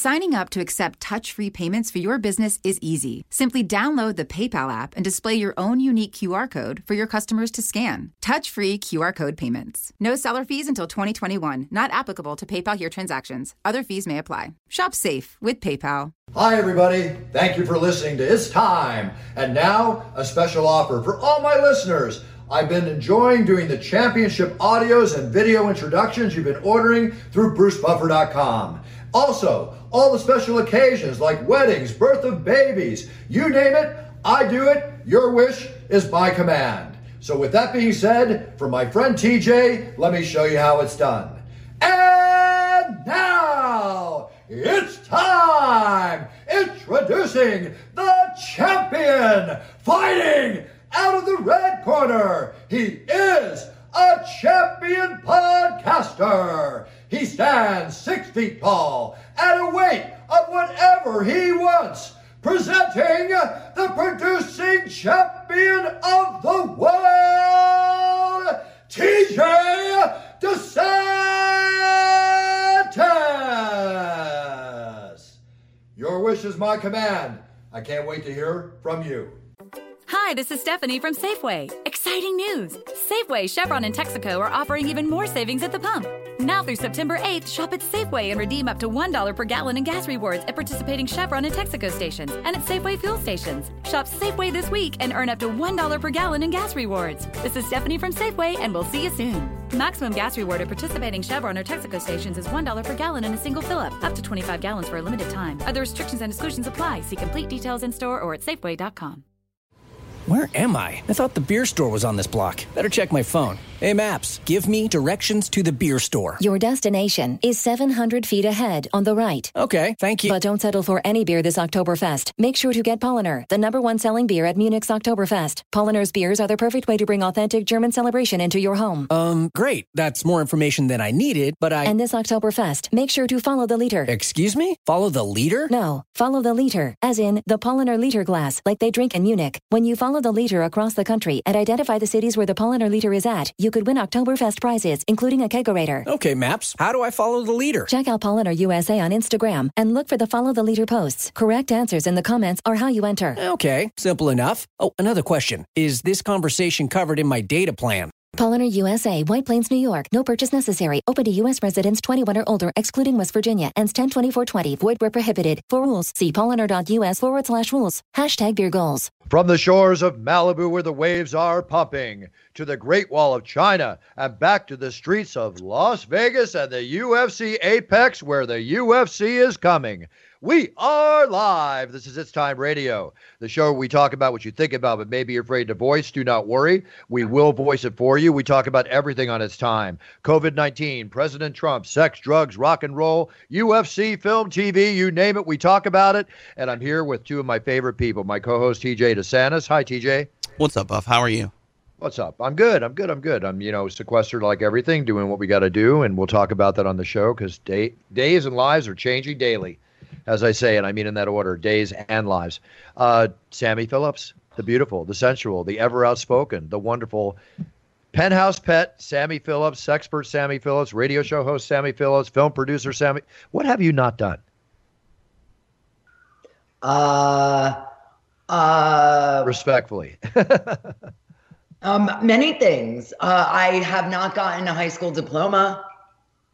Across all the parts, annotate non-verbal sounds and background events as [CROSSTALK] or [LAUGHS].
Signing up to accept touch free payments for your business is easy. Simply download the PayPal app and display your own unique QR code for your customers to scan. Touch free QR code payments. No seller fees until 2021, not applicable to PayPal here transactions. Other fees may apply. Shop safe with PayPal. Hi, everybody. Thank you for listening to It's Time. And now, a special offer for all my listeners. I've been enjoying doing the championship audios and video introductions you've been ordering through BruceBuffer.com. Also, all the special occasions like weddings, birth of babies, you name it, I do it. Your wish is my command. So, with that being said, for my friend TJ, let me show you how it's done. And now, it's time! Introducing the champion fighting out of the red corner. He is a champion podcaster. He stands six feet tall at a weight of whatever he wants. Presenting the producing champion of the world, TJ DeSantis. Your wish is my command. I can't wait to hear from you. Hi, this is Stephanie from Safeway. Exciting news! Safeway, Chevron, and Texaco are offering even more savings at the pump. Now through September 8th, shop at Safeway and redeem up to $1 per gallon in gas rewards at participating Chevron and Texaco stations and at Safeway fuel stations. Shop Safeway this week and earn up to $1 per gallon in gas rewards. This is Stephanie from Safeway, and we'll see you soon. Maximum gas reward at participating Chevron or Texaco stations is $1 per gallon in a single fill up, up to 25 gallons for a limited time. Other restrictions and exclusions apply. See complete details in store or at Safeway.com. Where am I? I thought the beer store was on this block. Better check my phone. Hey, Maps, give me directions to the beer store. Your destination is 700 feet ahead on the right. Okay, thank you. But don't settle for any beer this Oktoberfest. Make sure to get Paulaner, the number one selling beer at Munich's Oktoberfest. Paulaner's beers are the perfect way to bring authentic German celebration into your home. Um, great. That's more information than I needed, but I. And this Oktoberfest, make sure to follow the leader. Excuse me? Follow the leader? No, follow the liter, as in the Paulaner liter glass, like they drink in Munich. When you follow the leader across the country and identify the cities where the Paulaner leader is at, you could win Oktoberfest prizes, including a kegerator. Okay, Maps. How do I follow the leader? Check out Paulaner USA on Instagram and look for the Follow the Leader posts. Correct answers in the comments are how you enter. Okay, simple enough. Oh, another question. Is this conversation covered in my data plan? Paulaner USA, White Plains, New York. No purchase necessary. Open to U.S. residents 21 or older, excluding West Virginia. Ends 10 20 Void where prohibited. For rules, see paulaner.us forward slash rules. Hashtag beer goals. From the shores of Malibu, where the waves are pumping, to the Great Wall of China, and back to the streets of Las Vegas and the UFC Apex, where the UFC is coming. We are live. This is It's Time Radio, the show where we talk about what you think about but maybe you're afraid to voice. Do not worry. We will voice it for you. We talk about everything on its time COVID 19, President Trump, sex, drugs, rock and roll, UFC, film, TV, you name it. We talk about it. And I'm here with two of my favorite people my co host, TJ DeSantis. Hi, TJ. What's up, Buff? How are you? What's up? I'm good. I'm good. I'm good. I'm, you know, sequestered like everything, doing what we got to do. And we'll talk about that on the show because day, days and lives are changing daily as I say, and I mean in that order, days and lives. Uh, Sammy Phillips, the beautiful, the sensual, the ever outspoken, the wonderful penthouse pet, Sammy Phillips, sexpert Sammy Phillips, radio show host Sammy Phillips, film producer Sammy. What have you not done? Uh, uh, Respectfully. [LAUGHS] um, many things. Uh, I have not gotten a high school diploma.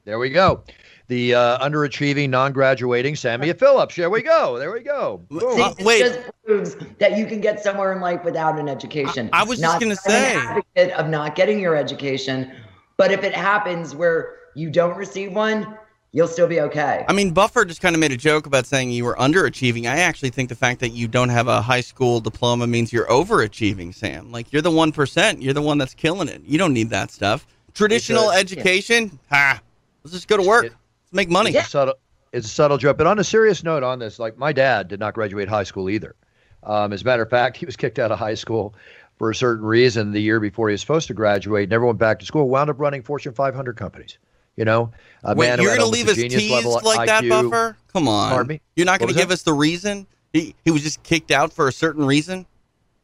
there we go. The uh, underachieving, non-graduating Sammy Phillips. There we go. There we go. Boom. See, Uh, this wait. just proves that you can get somewhere in life without an education. I- I was just Not gonna that I'm say. an advocate of not getting your education, but if it happens where you don't receive one, you'll still be okay. I mean, Buffer just kind of made a joke about saying you were underachieving. I actually think the fact that you don't have a high school diploma means you're overachieving, Sam. Like you're the one percent. You're the one that's killing it. You don't need that stuff. Traditional It's a- education, ha. Let's just go to work. It- Let's make money. It's a subtle, it's a subtle joke. But on a serious note, on this, like my dad did not graduate high school either. Um, as a matter of fact, [LAUGHS] he was kicked out of high school for a certain reason the year before he was supposed to graduate. Never went back to school. Wound up running Fortune 500 companies. You know, a Wait, man you're gonna leave a us teased like that, IQ. Buffer? Come on. Pardon me? You're not going to give that? us the reason? He, he was just kicked out for a certain reason?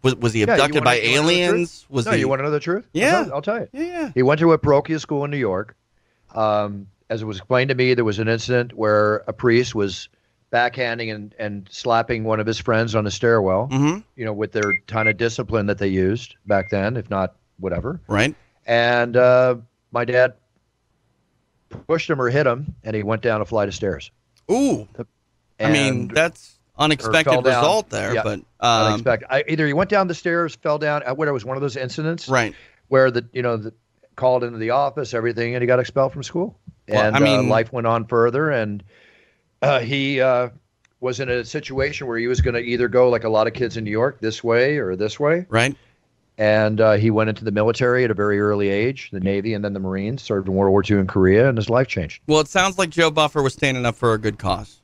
Was, was he abducted wanna- by wanna know the truth? aliens? Was no, he? you want to know the truth? I'll Yeah. tell- I'll tell you. Yeah, yeah. He went to a parochial school in New York. Um, as it was explained to me, there was an incident where a priest was backhanding and, and slapping one of his friends on the stairwell, Mhm. you know, with their kind of discipline that they used back then, if not whatever. Right? And uh, my dad pushed him or hit him, and he went down a flight of stairs. Ooh. I mean, that's unexpected fell down. result there, Yeah, but um, unexpected. I, either he went down the stairs, fell down. Where it was one of those incidents, right. where the you know the, called into the office, everything, and he got expelled from school. Well, and I mean- uh, life went on further, and uh, he uh, was in a situation where he was going to either go like a lot of kids in New York this way or this way, Right? and uh, he went into the military at a very early age, the Navy, and then the Marines. Served in World War II in Korea, and his life changed. Well, it sounds like Joe Buffer was standing up for a good cause.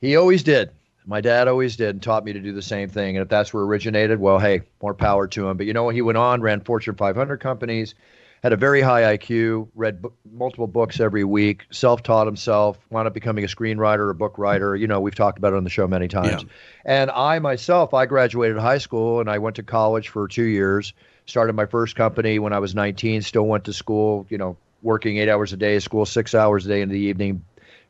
He always did. My dad always did and taught me to do the same thing. And if that's where it originated, well, hey, more power to him. But you know, he went on, ran Fortune 500 companies, had a very high IQ, read b- multiple books every week, self taught himself, wound up becoming a screenwriter, a book writer. You know, we've talked about it on the show many times. Yeah. And I myself, I graduated high school and I went to college for two years, started my first company when I was 19, still went to school, you know, working eight hours a day, school six hours a day in the evening,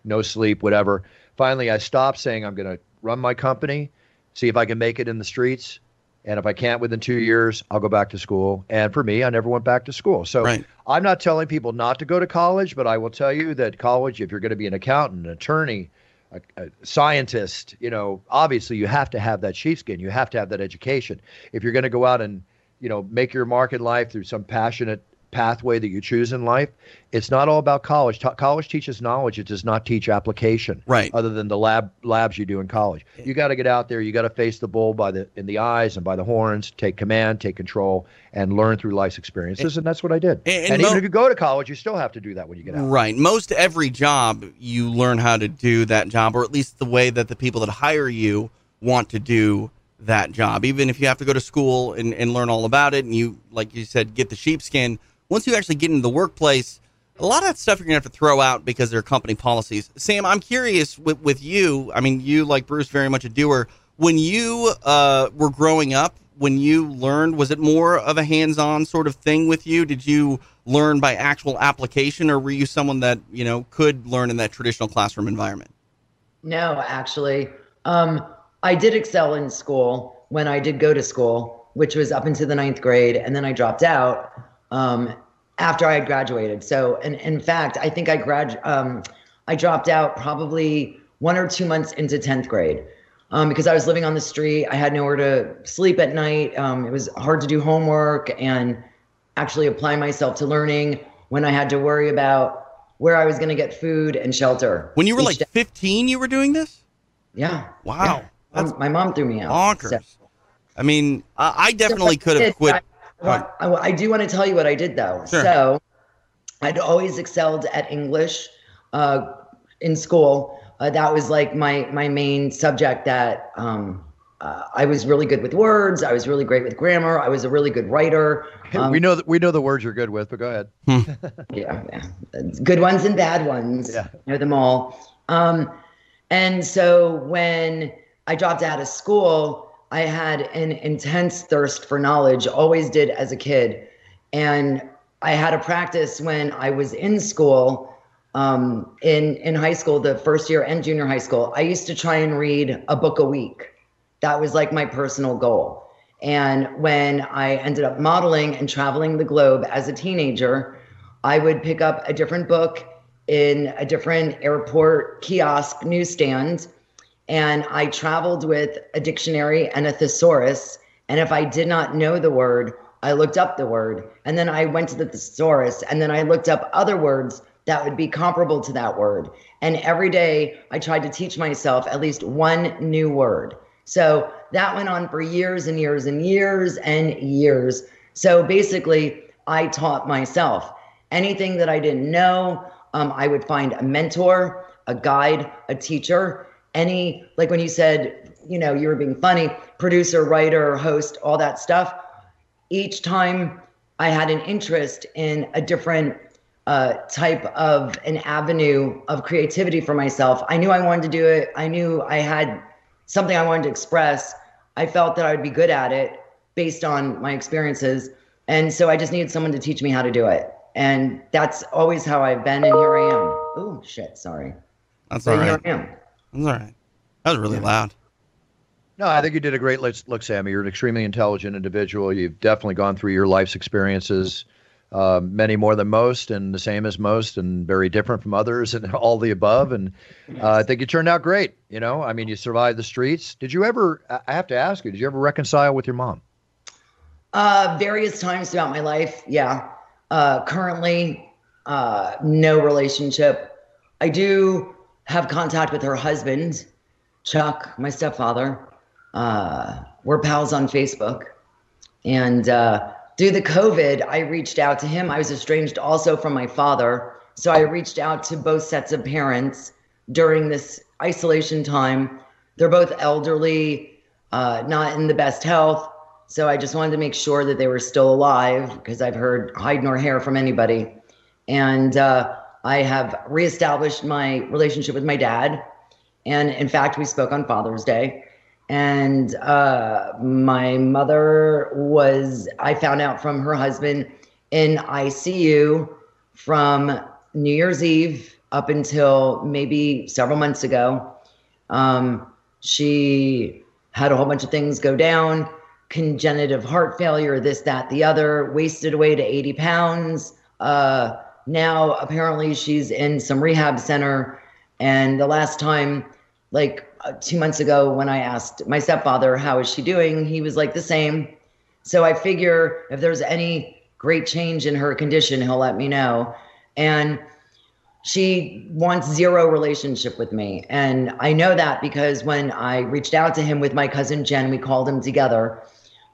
no sleep, whatever. Finally, I stopped saying I'm going to run my company, see if I can make it in the streets. And if I can't within two years, I'll go back to school. And for me, I never went back to school. So Right. I'm not telling people not to go to college, but I will tell you that college, if you're going to be an accountant, an attorney, a, a scientist, you know, obviously you have to have that sheepskin. You have to have that education. If you're going to go out and, you know, make your mark in life through some passionate pathway that you choose in life, it's not all about college. Ta- college teaches knowledge; it does not teach application. Right. Other than the lab labs you do in college, you got to get out there. You got to face the bull by the in the eyes and by the horns. Take command, take control, and learn through life's experiences. And that's what I did. And- And, and even if you go to college, you still have to do that when you get out. Right. Most every job, you learn how to do that job, or at least the way that the people that hire you want to do that job. Even if you have to go to school and, and learn all about it, and you, like you said, get the sheepskin, once you actually get into the workplace, a lot of that stuff you're going to have to throw out because there are company policies. Sam, I'm curious with, with you. I mean, you, like Bruce, very much a doer. When you uh, were growing up, when you learned, was it more of a hands on sort of thing with you? Did you learn by actual application, or were you someone that, you know, could learn in that traditional classroom environment? No, actually. Um, I did excel in school when I did go to school, which was up into the ninth grade, and then I dropped out um, after I had graduated. So, and in fact, I think I grad um, I dropped out probably one or two months into tenth grade um, because I was living on the street. I had nowhere to sleep at night. Um, it was hard to do homework and actually apply myself to learning when I had to worry about where I was going to get food and shelter. When you were like day. 15, you were doing this? Yeah. Wow. Yeah. Um, my mom threw me out. Bonkers. So- I mean, I, I definitely So could have quit. I, want- I, I do want to tell you what I did though. Sure. So I'd always excelled at English uh, in school. Uh, that was like my my main subject. That um, uh, I was really good with words. I was really great with grammar. I was a really good writer. Um, we know that we know the words you're good with, but go ahead. [LAUGHS] yeah, yeah. good ones and bad ones. Yeah. know them all. Um, and so when I dropped out of school, I had an intense thirst for knowledge, always did as a kid. And I had a practice when I was in school, um, in, in high school, the first year and junior high school. I used to try and read a book a week. That was like my personal goal. And when I ended up modeling and traveling the globe as a teenager, I would pick up a different book in a different airport kiosk newsstand. And I traveled with a dictionary and a thesaurus. And if I did not know the word, I looked up the word. And then I went to the thesaurus and then I looked up other words that would be comparable to that word. And every day I tried to teach myself at least one new word. So that went on for years and years and years and years. So basically, I taught myself anything that I didn't know. Um, I would find a mentor, a guide, a teacher, any, like when you said, you know, you were being funny, producer, writer, host, all that stuff. Each time I had an interest in a different uh, type of an avenue of creativity for myself. I knew I wanted to do it. I knew I had something I wanted to express. I felt that I would be good at it based on my experiences. And so I just needed someone to teach me how to do it. And that's always how I've been. And here I am. Oh, shit. Sorry. That's all But right. here I am. That's all right. That was really loud. No, I think you did a great look, look, Sammy. You're an extremely intelligent individual. You've definitely gone through your life's experiences, uh, many more than most, and the same as most, and very different from others, and [LAUGHS] all the above. And uh, I think you turned out great. You know, I mean, you survived the streets. Did you ever? I I have to ask you. Did you ever reconcile with your mom? Uh, various times throughout my life, yeah. Uh, currently, uh, no relationship. I do have contact with her husband, Chuck, my stepfather. Uh, we're pals on Facebook. And uh, due to COVID, I reached out to him. I was estranged also from my father. So I reached out to both sets of parents during this isolation time. They're both elderly, uh, not in the best health. So I just wanted to make sure that they were still alive because I've heard hide nor hair from anybody. And uh, I have reestablished my relationship with my dad. And in fact, we spoke on Father's Day. And uh, my mother was, I found out from her husband in ICU from New Year's Eve up until maybe several months ago. Um, she had a whole bunch of things go down congenitive heart failure, this, that, the other, wasted away to 80 pounds. Uh, now, apparently, she's in some rehab center. And the last time, like uh, two months ago, when I asked my stepfather, How is she doing? He was like, The same. So I figure if there's any great change in her condition, he'll let me know. And she wants zero relationship with me. And I know that because when I reached out to him with my cousin Jen, we called him together.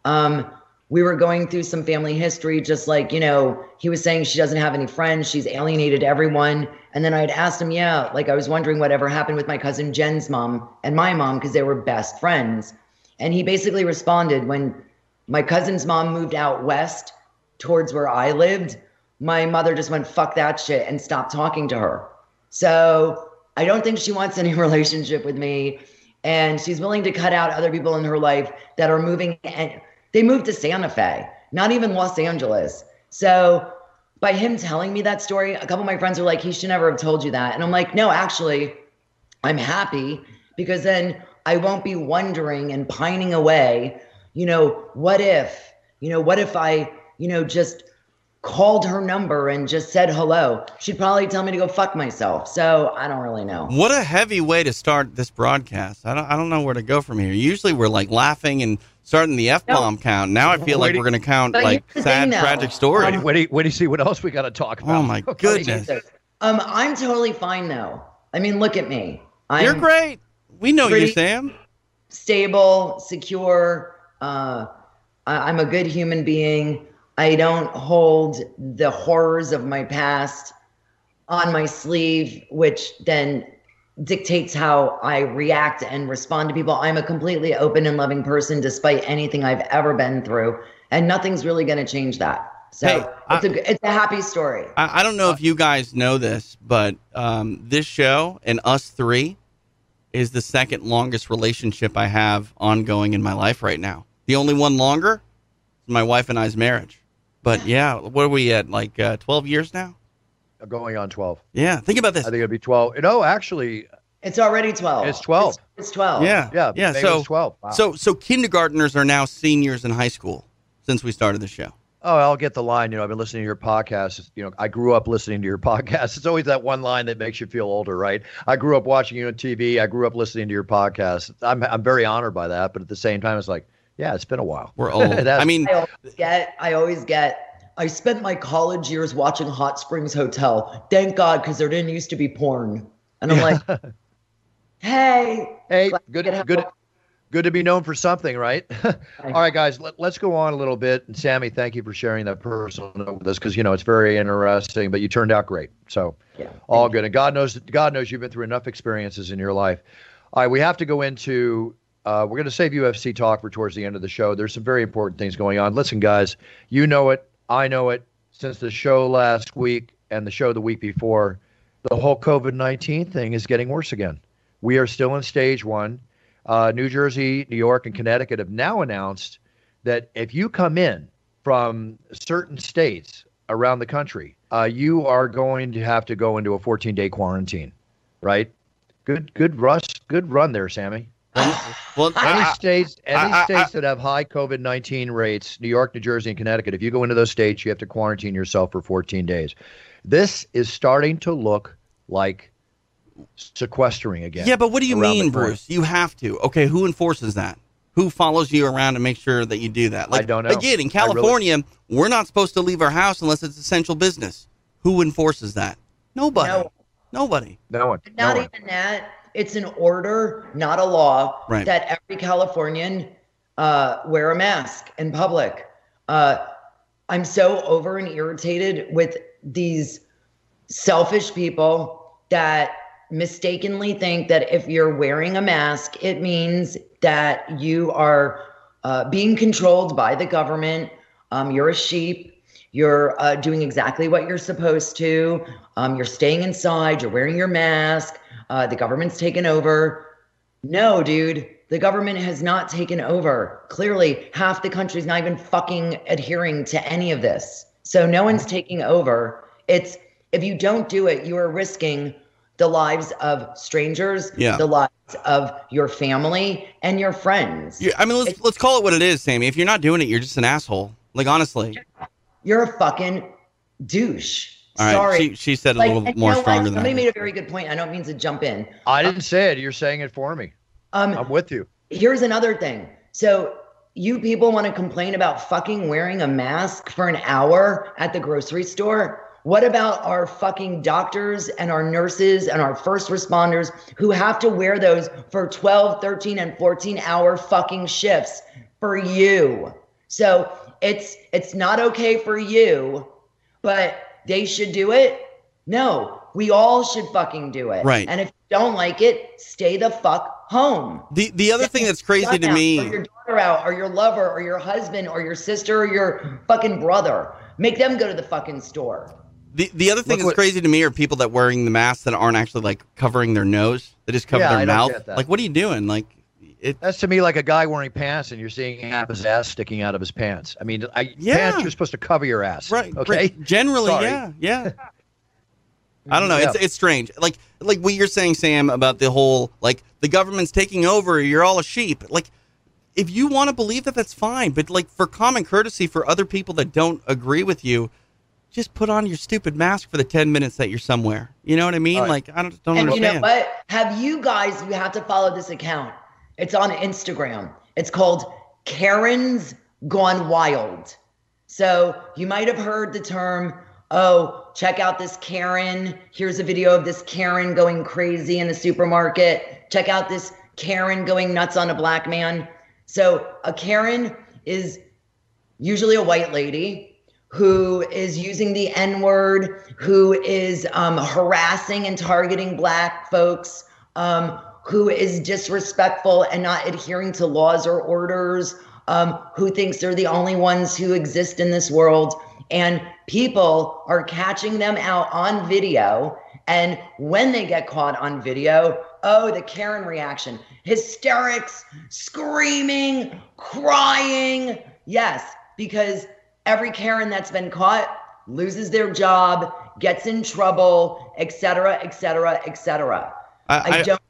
Um, we were going through some family history, just like, you know, he was saying she doesn't have any friends, she's alienated everyone. And then I'd asked him, yeah, like I was wondering whatever happened with my cousin Jen's mom and my mom because they were best friends. And he basically responded when my cousin's mom moved out west towards where I lived, my mother just went, fuck that shit, and stopped talking to her. So I don't think she wants any [LAUGHS] relationship with me. And she's willing to cut out other people in her life that are moving. And they moved to Santa Fe, not even Los Angeles. So by him telling me that story, a couple of my friends are like, he should never have told you that. And I'm like, no, actually, I'm happy because then I won't be wondering and pining away, you know, what if, you know, what if I, you know, just called her number and just said hello? She'd probably tell me to go fuck myself. So I don't really know. What a heavy way to start this broadcast. I don't I don't know where to go from here. Usually we're like laughing and starting the F bomb count. Now I feel like we're gonna count But like sad thing, tragic stories. Um, Wait, do you, wait do you see what else we got to talk about? oh my goodness. Um, I'm totally fine though. I mean, look at me. I'm You're great. We know you, pretty- Sam. stable, secure. Uh, I, I'm a good human being. I don't hold the horrors of my past on my sleeve, which then dictates how I react and respond to people. I'm a completely open and loving person despite anything I've ever been through, and nothing's really going to change that. So Hey, it's a it's a happy story. I, I don't know if you guys know this, but um, this show and us three is the second longest relationship I have ongoing in my life right now. The only one longer is my wife and I's marriage. But yeah, what are we at? Like uh, 12 years now? Going on 12. Yeah, think about this. I think it'd be 12. No, actually, It's already twelve. It's 12. It's, it's twelve. Yeah, yeah, yeah. May So 12. Wow. So so kindergartners are now seniors in high school since we started the show. Oh, I'll get the line. You know, I've been listening to your podcast. You know, I grew up listening to your [LAUGHS] podcast. It's always that one line that makes you feel older, right? I grew up watching you on TV. I grew up listening to your podcast. I'm I'm very honored by that, but at the same time, it's like, yeah, it's been a while. We're [LAUGHS] old. I mean, I always get I always get I spent my college years watching Hot Springs Hotel. Thank God, because there didn't used to be porn. And I'm like, [LAUGHS] hey, Hey, good, to good, help. good to be known for something, right? [LAUGHS] All right, guys, let, us go on a little bit. And Sammy, thank you for sharing that personal note with us because you know it's very interesting. But you turned out great, so Yeah, all good. And God knows, God knows you've been through enough experiences in your life. All right, we have to go into. Uh, we're going to save UFC talk for towards the end of the show. There's some very important things going on. Listen, guys, you know it. I know it. Since the show last week and the show the week before, the whole COVID 19 thing is getting worse again. We are still in stage one. Uh, New Jersey, New York, and Connecticut have now announced that if you come in from certain states around the country, uh, you are going to have to go into a 14 day quarantine, right? Good, good rush, good run there, Sammy. Well, Any I- states, any I- I- states that have high COVID 19 rates, New York, New Jersey, and Connecticut, if you go into those states, you have to quarantine yourself for 14 days. This is starting to look like sequestering again. Yeah, but what do you mean. Bruce? You have to. Okay, who enforces that? Who follows you around to make sure that you do that? Like, don't know. Again, in I really- California, we're not supposed to leave our house unless it's essential business. Who enforces that? Nobody. No. Nobody. No one. Not no one. even that. It's an order, not a law, Right. that every Californian uh, wear a mask in public. Uh, I'm so over and irritated with these selfish people that mistakenly think that if you're wearing a mask, it means that you are uh, being controlled by the government. Um, you're a sheep. You're uh, doing exactly what you're supposed to. Um, you're staying inside. You're wearing your mask. Uh, the government's taken over. No, dude, the government has not taken over. Clearly, half the country's not even fucking adhering to any of this. So no one's taking over. It's if you don't do it, you are risking the lives of strangers, Yeah. the lives of your family and your friends. You- I mean, let's let's call it what it is, Sammy. If you're not doing it, you're just an asshole. Like honestly. You're a fucking douche. All right. Sorry. She she said a Like, little more know what? stronger than Somebody made a very good point. I don't mean to jump in. I didn't say it. You're saying it for me. Um, I'm with you. here's another thing. So you people want to complain about fucking wearing a mask for an hour at the grocery store? What about our fucking doctors and our nurses and our first responders who have to wear those for 12, 13 and 14 hour fucking shifts for you? So it's it's not okay for you, but they should do it? No, we all should fucking do it. Right. And if you don't like it, stay the fuck home. The the other thing that's crazy to down, Or me. your daughter out, or your lover, or your husband, or your sister, or your fucking brother. Make them go to the fucking store. The the other thing Look that's what- crazy to me are people that wearing the masks that aren't actually like covering their nose. They just cover Yeah, their I mouth. Like, what are you doing? Like, it. That's to me like a guy wearing pants and you're seeing half his ass sticking out of his pants. I mean, I, Yeah. pants, you're supposed to cover your ass. Right. Okay. right. Generally, Sorry. yeah, yeah. [LAUGHS] I don't know. It's Yeah. it's strange. Like like what you're saying, Sam, about the whole like the government's taking over. You're all a sheep. Like if you want to believe that, that's fine. But like for common courtesy, for other people that don't agree with you, just put on your stupid mask for the ten minutes that you're somewhere. You know what I mean? All right. Like I don't don't and you know what? Have you guys, you have to follow this account. It's on Instagram. It's called Karen's Gone Wild. So you might have heard the term, oh, check out this Karen. Here's a video of this Karen going crazy in the supermarket. Check out this Karen going nuts on a black man. So a Karen is usually a white lady who is using the N word, who is um, harassing and targeting black folks, um, who is disrespectful and not adhering to laws or orders, um, who thinks they're the only ones who exist in this world. And people are catching them out on video. And when they get caught on video, oh, the Karen reaction hysterics, screaming, crying. Yes, because every Karen that's been caught loses their job, gets in trouble, et cetera, et cetera, et cetera. I, I I, don't.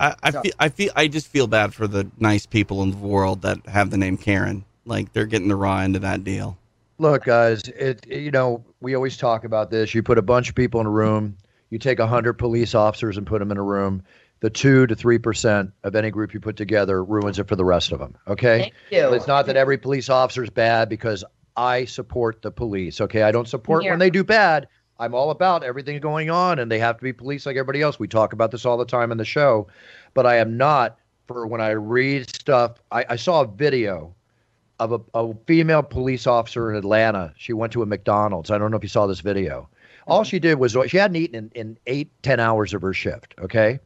I, I Sorry. feel I feel I just feel bad for the nice people in the world that have the name Karen. Like they're getting the raw end of that deal. Look, guys, it you know we always talk about this. You put a bunch of people in a room. You take a hundred police officers and put them in a room. The two to three percent of any group you put together ruins it for the rest of them. Okay. Thank you. It's not that every police officer is bad because I support the police. Okay, I don't support Here. when they do bad. I'm all about everything going on, and they have to be police like everybody else. We talk about this all the time in the show, but I am not for when I read stuff. I, I saw a video of a, a female police officer in Atlanta. She went to a McDonald's. I don't know if you saw this video. All she did was she hadn't eaten in, in eight, ten hours of her shift. Okay.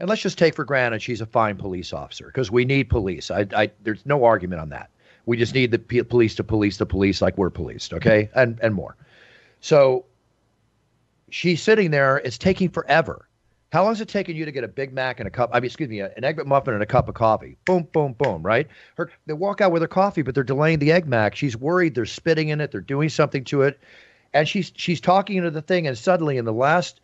And let's just take for granted she's a fine police officer because we need police. I, I, there's no argument on that. We just need the p- police to police the police like we're policed, okay, and and more. So she's sitting there. It's taking forever. How long is it taking you to get a Big Mac and a cup? I mean, excuse me, an egg McMuffin and a cup of coffee. Boom, boom, boom. Right? Her, they walk out with her coffee, but they're delaying the egg Mac. She's worried. They're spitting in it. They're doing something to it, and she's she's talking into the thing. And suddenly, in the last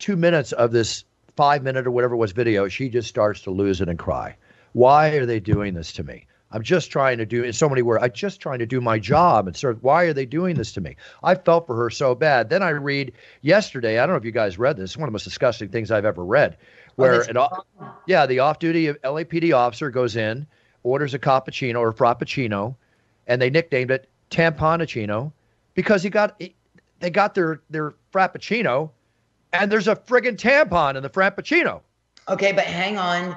two minutes of this five minute or whatever it was video, she just starts to lose it and cry. Why are they doing this to me? I'm just trying to do in so many words. I'm just trying to do my job and sort of why are they doing this to me? I felt for her so bad. Then I read yesterday. I don't know if you guys read this. It's one of the most disgusting things I've ever read. Oh, where that's an off, yeah, the off-duty LAPD officer goes in, orders a cappuccino or a frappuccino, and they nicknamed it Tamponicino because he got they got their their frappuccino, and there's a friggin' tampon in the frappuccino. Okay, but hang on.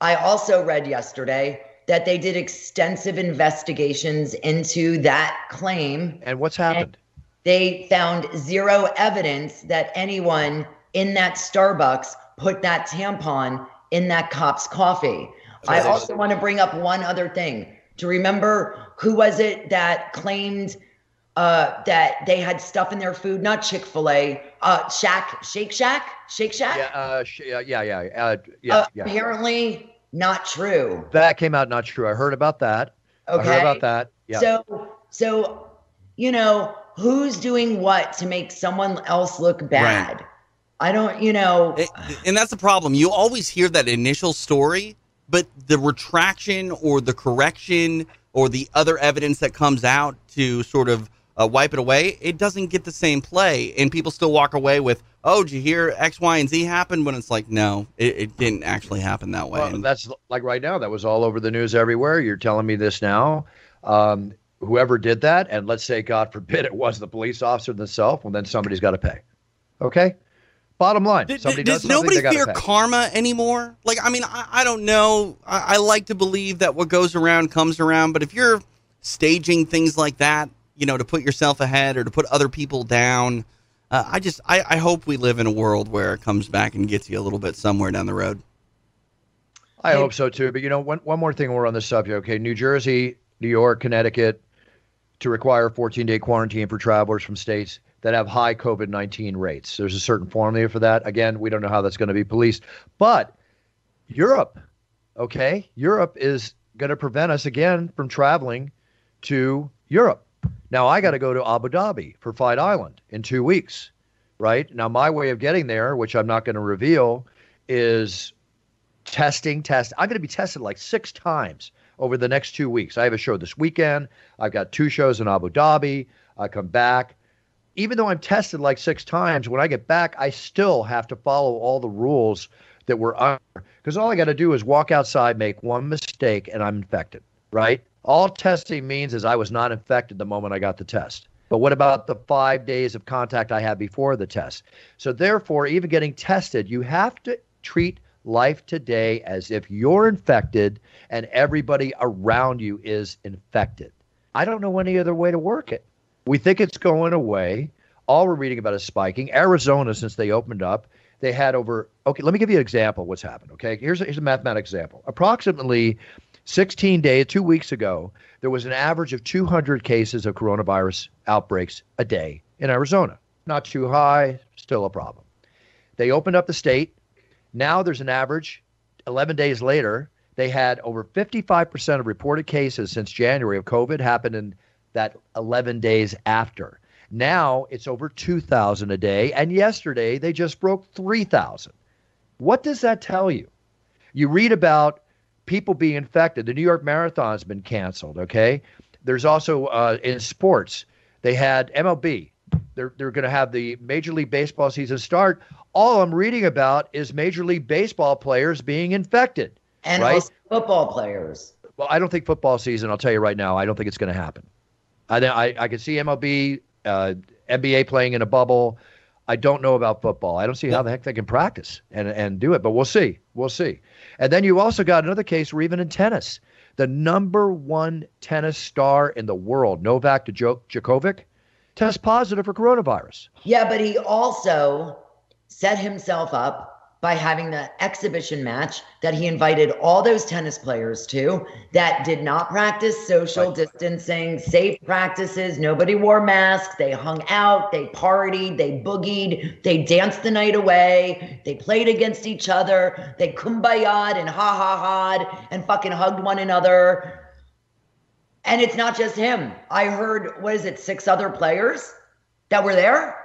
I also read yesterday that they did extensive investigations into that claim. And what's happened? They found zero evidence that anyone in that Starbucks put that tampon in that cop's coffee. I also want to bring up one other thing. To remember who was it that claimed uh, that they had stuff in their food? Not Chick Fil A, uh, Shack, Shake Shack, Shake Shack. Yeah, uh, sh- yeah, yeah, yeah, uh, yeah, Uh, yeah. Apparently not true. That came out not true. I heard about that. I Okay. heard about that. Yeah. So, so you know, who's doing what to make someone else look bad? I don't, you know. It- and that's the problem. You always hear that initial story, but the retraction or the correction or the other evidence that comes out to sort of uh, wipe it away, it doesn't get the same play. And people still walk away with, oh, did you hear X, Y, and Z happen? When it's like, no, it, it didn't actually happen that way. Well, that's like right now. That was all over the news everywhere. You're telling me this now. Um, whoever did that, and let's say, God forbid, [LAUGHS] it was the police officer themselves, well, then somebody's got to pay. Okay. Bottom line, somebody does does nobody fear karma anymore? Like, I mean, I, I don't know. I, I like to believe that what goes around comes around, but if you're staging things like that, you know, to put yourself ahead or to put other people down, uh, I just, I, I hope we live in a world where it comes back and gets you a little bit somewhere down the road. I hope so too. But you know, one one more thing. We're on this subject. Okay, New Jersey, New York, Connecticut, to require 14 day quarantine for travelers from states that have high COVID 19 rates. There's a certain formula for that. Again, we don't know how that's going to be policed. But Europe, okay, Europe is going to prevent us again from traveling to Europe. Now I got to go to Abu Dhabi for Fight Island in two weeks, right? Now my way of getting there, which I'm not going to reveal, is testing, test. I'm going to be tested like six times over the next two weeks. I have a show this weekend. I've got two shows in Abu Dhabi. I come back. Even though I'm tested like six times, when I get back, I still have to follow all the rules that were under. Because all I got to do is walk outside, make one mistake, and I'm infected, right? All testing means is I was not infected the moment I got the test. But what about the five days of contact I had before the test? So, therefore, even getting tested, you have to treat life today as if you're infected and everybody around you is infected. I don't know any other way to work it. We think it's going away. All we're reading about is spiking. Arizona, since they opened up, they had over. Okay, let me give you an example what's happened. Okay, here's a, here's a mathematical example. Approximately 16 days, two weeks ago, there was an average of 200 cases of coronavirus outbreaks a day in Arizona. Not too high, still a problem. They opened up the state. Now there's an average. 11 days later, they had over 55% of reported cases since January of COVID happened in that 11 days after. Now it's over 2,000 a day. And yesterday they just broke 3,000. What does that tell you? You read about people being infected. The New York Marathon's been canceled, okay? There's also uh, in sports, they had MLB. They're, they're going to have the Major League Baseball season start. All I'm reading about is Major League Baseball players being infected. and right? also football players. Well, I don't think football season, I'll tell you right now, I don't think it's going to happen. I I, I could see MLB, uh, NBA playing in a bubble. I don't know about football. I don't see how the heck they can practice and and do it, but we'll see. We'll see. And then you also got another case where even in tennis, the number one tennis star in the world, Novak Djokovic, test positive for coronavirus. Yeah, but he also set himself up by having the exhibition match that he invited all those tennis players to that did not practice social distancing, safe practices. Nobody wore masks. They hung out, they partied, they boogied, they danced the night away, they played against each other, they kumbaya'd and ha ha ha'd and fucking hugged one another. And it's not just him. I heard, what is it, six other players that were there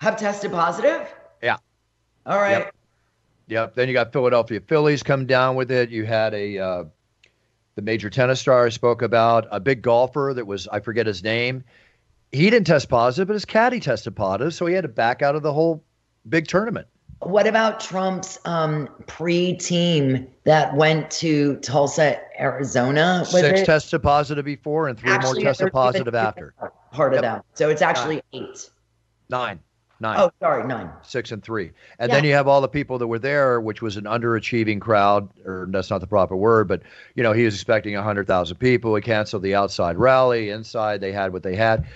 have tested positive? Yeah. All right. Yep. Yep. Then you got Philadelphia Phillies come down with it. You had a uh, the major tennis star I spoke about, a big golfer that was I forget his name. He didn't test positive, but his caddy tested positive, so he had to back out of the whole big tournament. What about Trump's um, pre-team that went to Tulsa, Arizona? Six it? tested positive before, and three actually, more tested positive after. Part of them, so it's actually Nine. eight. Nine. Nine. Oh, sorry, nine. Six and three. And yeah. then you have all the people that were there, which was an underachieving crowd, or that's not the proper word, but you know, he was expecting hundred thousand people. He canceled the outside rally. Inside they had what they had.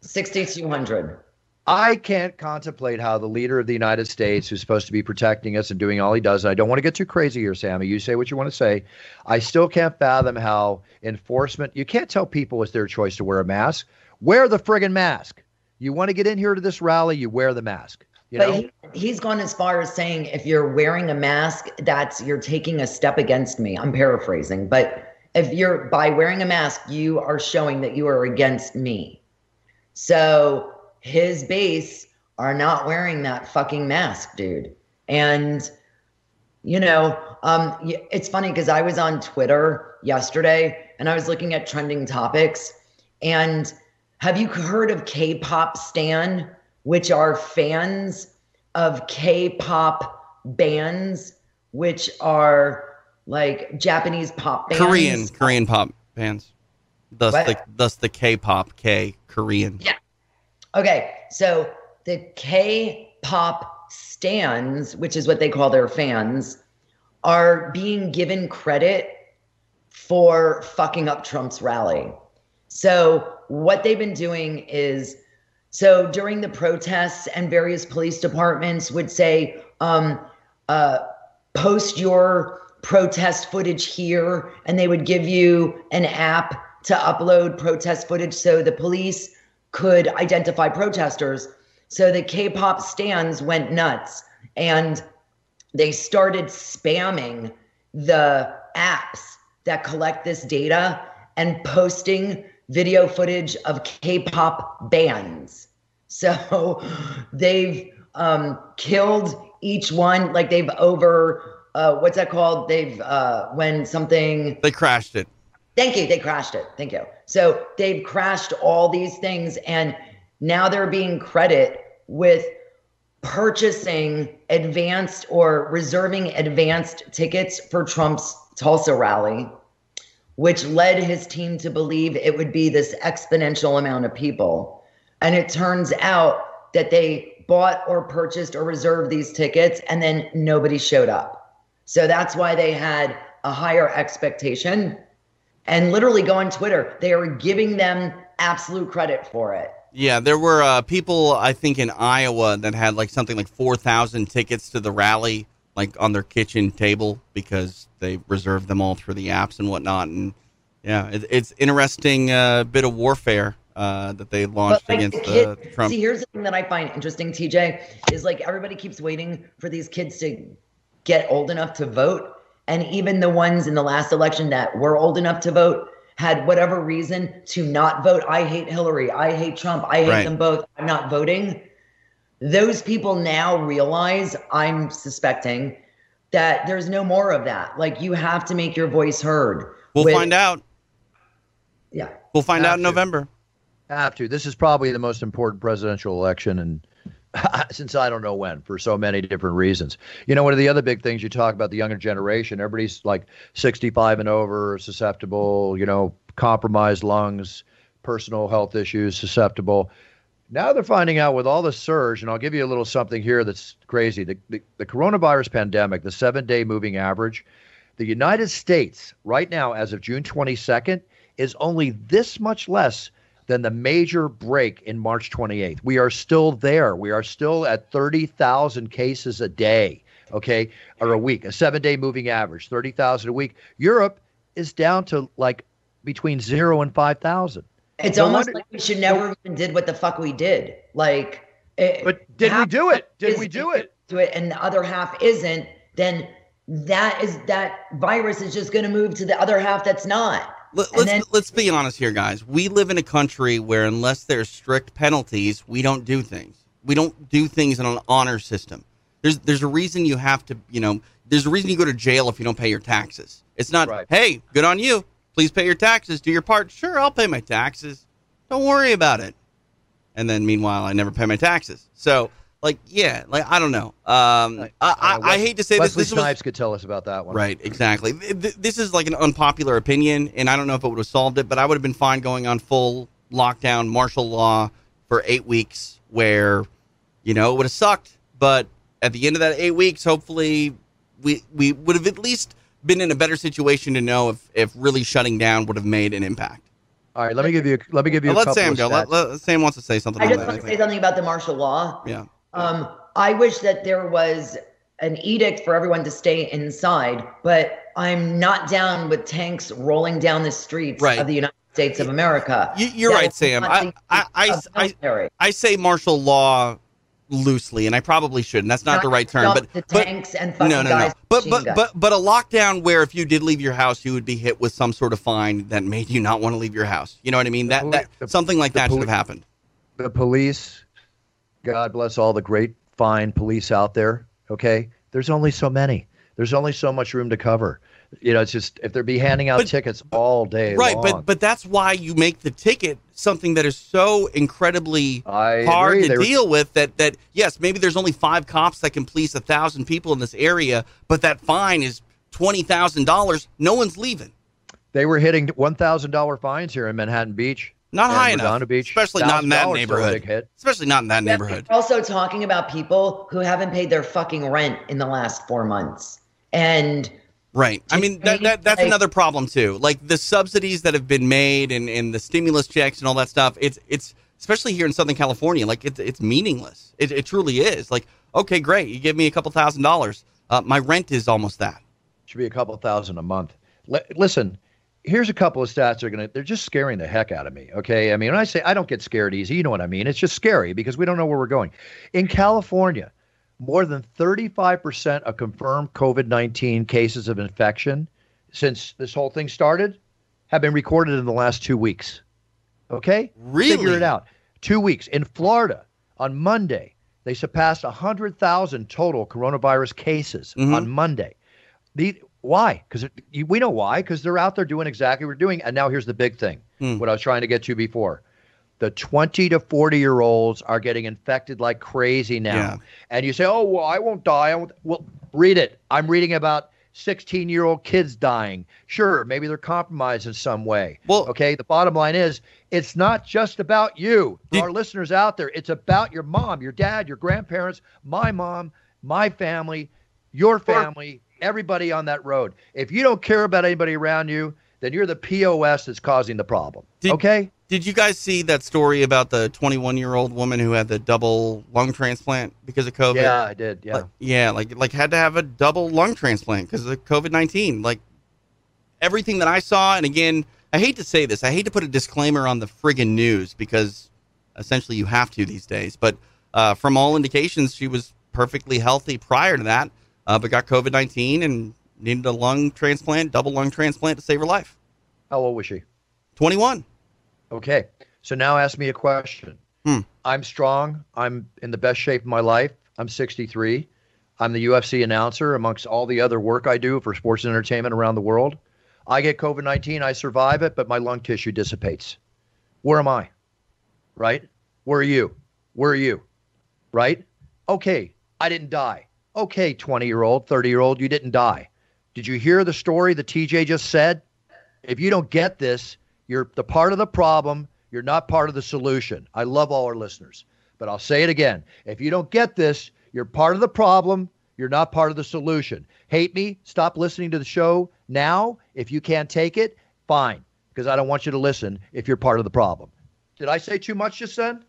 Sixty two hundred. I can't contemplate how the leader of the United States, who's supposed to be protecting us and doing all he does, and I don't want to get too crazy here, Sammy. You say what you want to say. I still can't fathom how enforcement, you can't tell people it's their choice to wear a mask. Wear the friggin' mask. You want to get in here to this rally, you wear the mask. You but he, he's gone as far as saying if you're wearing a mask, that's you're taking a step against me. I'm paraphrasing, but if you're by wearing a mask, you are showing that you are against me. So his base are not wearing that fucking mask, dude. And you know, um, it's funny because I was on Twitter yesterday and I was looking at trending topics and have you heard of K-pop stan, which are fans of K-pop bands, which are like Japanese pop bands? Korean, Korean pop bands. Thus what? the thus the K-pop K Korean. Yeah. Okay, so the K-pop stands, which is what they call their fans, are being given credit for fucking up Trump's rally. So what they've been doing is so during the protests and various police departments would say um, uh, post your protest footage here and they would give you an app to upload protest footage so the police could identify protesters. So the k-pop stands went nuts and they started spamming the apps that collect this data and posting video footage of K-pop bands. So they've um, killed each one, like they've over uh, what's that called? They've uh, when something they crashed it. Thank you. They crashed it. Thank you. So they've crashed all these things, and now they're being credit with purchasing advanced or reserving advanced tickets for Trump's Tulsa rally which led his team to believe it would be this exponential amount of people. And it turns out that they bought or purchased or reserved these tickets and then nobody showed up. So that's why they had a higher expectation. And literally go on Twitter, they are giving them absolute credit for it. Yeah, there were uh, people, I think, in Iowa that had like something like 4,000 tickets to the rally like on their kitchen table because they reserve them all through the apps and whatnot. And yeah, it, it's interesting uh, bit of warfare uh, that they launched like against kid, uh, Trump. See, here's the thing that I find interesting, TJ, is like everybody keeps waiting for these kids to get old enough to vote. And even the ones in the last election that were old enough to vote had whatever reason to not vote. I hate Hillary. I hate Trump. I hate right. them both. I'm not voting those people now realize i'm suspecting that there's no more of that like you have to make your voice heard we'll with, find out yeah we'll find have out in to. november have to this is probably the most important presidential election and [LAUGHS] since I don't know when for so many different reasons. You know, one of the other big things you talk about the younger generation, everybody's like 65 and over, susceptible, you know, compromised lungs, personal health issues, susceptible. Now they're finding out with all the surge, and I'll give you a little something here that's crazy. The, the, the coronavirus pandemic, the seven day moving average, the United States, right now, as of June 22nd, is only this much less than the major break in March 28th. We are still there. We are still at 30,000 cases a day, okay, or a week, a seven day moving average, 30,000 a week. Europe is down to like between zero and 5,000. It's no almost wonder, like we should never even did what the fuck we did. Like, it, but did we do it? Did we do it? Do it, and the other half isn't. Then that is that virus is just going to move to the other half that's not. Let, us then, let's be honest here, guys. We live in a country where unless there's strict penalties, we don't do things. We don't do things in an honor system. There's there's a reason you have to, you know, there's a reason you go to jail if you don't pay your taxes. It's not, right. hey, good on you. Please pay your taxes. Do your part. Sure, I'll pay my taxes. Don't worry about it. And then meanwhile, I never pay my taxes. So, like, yeah, like I don't know. Um, I, I, I, hate to say Wesley this. Wesley Snipes was, could tell us about that one. Right, exactly. This is like an unpopular opinion, and I don't know if it would have solved it, but I would have been fine going on full lockdown, martial law for eight weeks, where, you know, it would have sucked. But at the end of that eight weeks, hopefully, we we would have at least been in a better situation to know if, if really shutting down would have made an impact. All right, let me give you. let me give you. let Sam go. Let, let, Sam wants to say something. I just want to say something about the martial law. Yeah. Um, I wish that there was an edict for everyone to stay inside, but I'm not down with tanks rolling down the streets right. of the United States of America. You, are right, Sam. I I, I, I, I say martial law loosely, and I probably shouldn't. That's not, not the right term. But the but, tanks and no, no, no. But but but but a lockdown where if you did leave your house, you would be hit with some sort of fine that made you not want to leave your house. You know what I mean? That that the, something like that poli- should have happened. The police, God bless all the great fine police out there. Okay, there's only so many. There's only so much room to cover you know, it's just if they're be handing out but, tickets all day right, long. but but that's why you make the ticket something that is so incredibly I hard agree. to they deal were... with. That that yes, maybe there's only five cops that can police a thousand people in this area, but that fine is twenty thousand dollars. No one's leaving. They were hitting one thousand dollar fines here in Manhattan Beach. Not high enough, Beach, especially not in that neighborhood. Especially not in that yeah, neighborhood. Also, talking about people who haven't paid their fucking rent in the last four months, and Right. I mean that, that that's another problem too. Like the subsidies that have been made and, and the stimulus checks and all that stuff. It's it's especially here in Southern California. Like it's it's meaningless. It, it truly is. Like okay, great. You give me a couple thousand dollars. Uh, my rent is almost that. Should be a couple thousand a month. L- listen, here's a couple of stats that are gonna. They're just scaring the heck out of me. Okay. I mean, when I say I don't get scared easy, you know what I mean. It's just scary because we don't know where we're going. In California more than 35% of confirmed COVID 19 cases of infection since this whole thing started have been recorded in the last two weeks. Okay? Really? Figure it out. Two weeks. In Florida, on Monday, they surpassed 100,000 total coronavirus cases mm-hmm. on Monday. The, why? Because we know why. Because they're out there doing exactly what we're doing. And now here's the big thing mm. what I was trying to get to before the 20 to 40 year olds are getting infected like crazy now. Yeah. And you say, oh, well, I won't die. I won't. Well, read it. I'm reading about 16 year old kids dying. Sure, maybe they're compromised in some way. Well, okay. The bottom line is it's not just about you, did, our listeners out there. It's about your mom, your dad, your grandparents, my mom, my family, your family, everybody on that road. If you don't care about anybody around you, then you're the POS that's causing the problem. Did, okay? Did you guys see that story about the 21 year old woman who had the double lung transplant because of COVID? Yeah, I did. Yeah. Like, yeah, like like had to have a double lung transplant because of COVID 19. Like everything that I saw, and again, I hate to say this, I hate to put a disclaimer on the friggin' news because essentially you have to these days. But uh, from all indications, she was perfectly healthy prior to that, uh, but got COVID 19 and needed a lung transplant, double lung transplant to save her life. How old was she? 21. Okay. So now ask me a question. Hmm. I'm strong. I'm in the best shape of my life. I'm 63. I'm the UFC announcer amongst all the other work I do for sports and entertainment around the world. I get COVID 19, I survive it, but my lung tissue dissipates. Where am I? Right? Where are you? Where are you? Right? Okay, I didn't die. Okay, 20 year old, 30 year old, you didn't die. Did you hear the story that TJ just said? If you don't get this, you're the part of the problem. You're not part of the solution. I love all our listeners, but I'll say it again. If you don't get this, you're part of the problem. You're not part of the solution. Hate me? Stop listening to the show now. If you can't take it, fine, because I don't want you to listen if you're part of the problem. Did I say too much just then?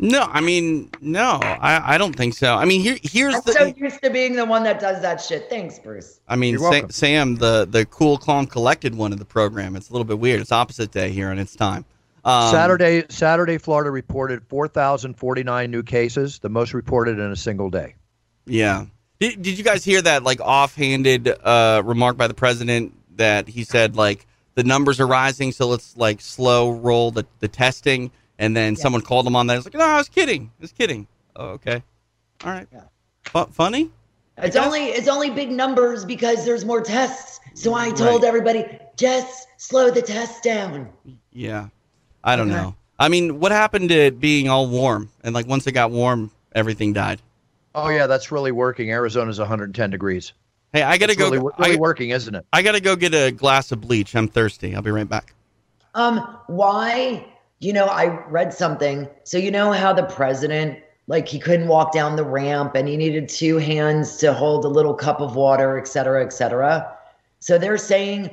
No, I mean, no, I, I don't think so. I mean, here here's I'm the. so used to being the one that does that shit. Thanks, Bruce. I mean, Sa- Sam, the the cool, calm, collected one of the program. It's a little bit weird. It's opposite day here, and it's time. Um, Saturday, Saturday, Florida reported 4,049 new cases, the most reported in a single day. Yeah. Did, did you guys hear that like offhanded uh, remark by the president that he said like the numbers are rising, so let's like slow roll the, the testing, and then someone called him on that. He's like, no, I was kidding. I was kidding. Oh, okay. All right. Yeah. Fu- funny? It's only it's only big numbers because there's more tests. So I told Right. everybody, just slow the tests down. Yeah. I don't know. I mean, what happened to it being all warm? And like once it got warm, everything died. Oh yeah, that's really working. Arizona's 110 degrees. Hey, I gotta It's go. really, really I, working, isn't it? I gotta go get a glass of bleach. I'm thirsty. I'll be right back. Um, why? You know, I read something. So you know how the president, like, he couldn't walk down the ramp and he needed two hands to hold a little cup of water, et cetera, et cetera. So they're saying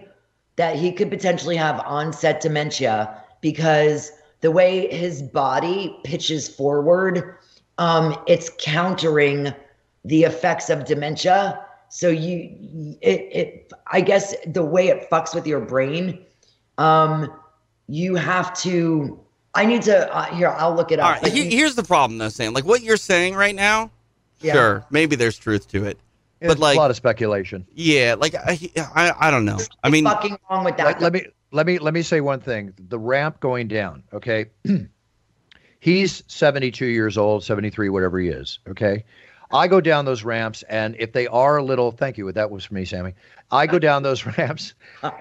that he could potentially have onset dementia because the way his body pitches forward, um, it's countering the effects of dementia. So you, it, it, I guess the way it fucks with your brain, um, you have to. I need to. Uh, here, I'll look it up. right. But he- you- here's the problem, though, Sam. Like what you're saying right now. Yeah. Sure, maybe there's truth to it, There's but like, a lot of speculation. yeah, like I, I, I don't know. I mean, fucking wrong with that. Let, let me let me let me say one thing. The ramp going down. Okay, [CLEARS THROAT] he's 72 years old, 73, whatever he is. Okay, I go down those ramps, and if they are a little, thank you. That was for me, Sammy. I go down those [LAUGHS] ramps,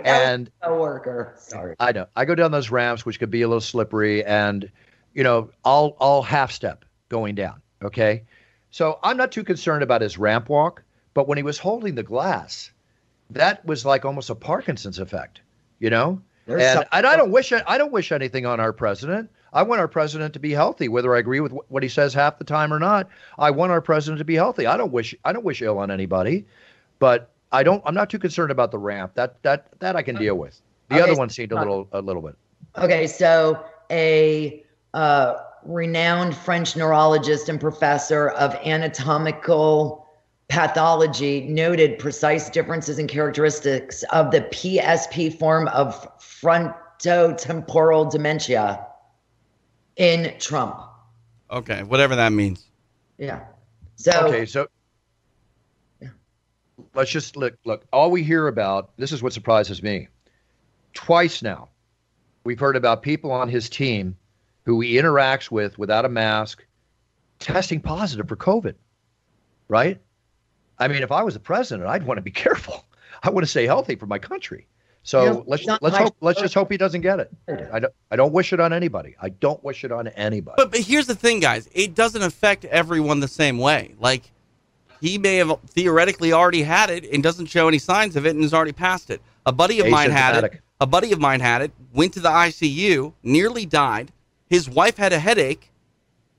and a worker. Sorry. I know I go down those ramps, which could be a little slippery, and you know, I'll I'll half step going down. Okay, so I'm not too concerned about his ramp walk, but when he was holding the glass, that was like almost a Parkinson's effect. You know, There's and, some- and I don't wish I don't wish anything on our president. I want our president to be healthy, whether I agree with wh- what he says half the time or not. I want our president to be healthy. I don't wish I don't wish ill on anybody, but I don't. I'm not too concerned about the ramp. That that that I can deal with. The Okay, other one seemed a little a little bit. Okay, so a uh, renowned French neurologist and professor of anatomical pathology noted precise differences in characteristics of the PSP form of frontotemporal dementia in Trump. okay, whatever that means. Yeah. So Okay, so yeah. let's just look. Look, all we hear about this is what surprises me. Twice now, we've heard about people on his team who he interacts with without a mask, testing positive for COVID. Right? I mean, if I was the president, I'd want to be [LAUGHS] careful. I want to stay healthy for my country. So Yeah, let's not let's my hope let's just hope he doesn't get it. I don't I don't wish it on anybody. I don't wish it on anybody. But but here's the thing, guys. It doesn't affect everyone the same way. Like he may have theoretically already had it and doesn't show any signs of it and has already passed it. A buddy of mine had it. A buddy of mine had it. Went to the ICU. Nearly died. His wife had a headache.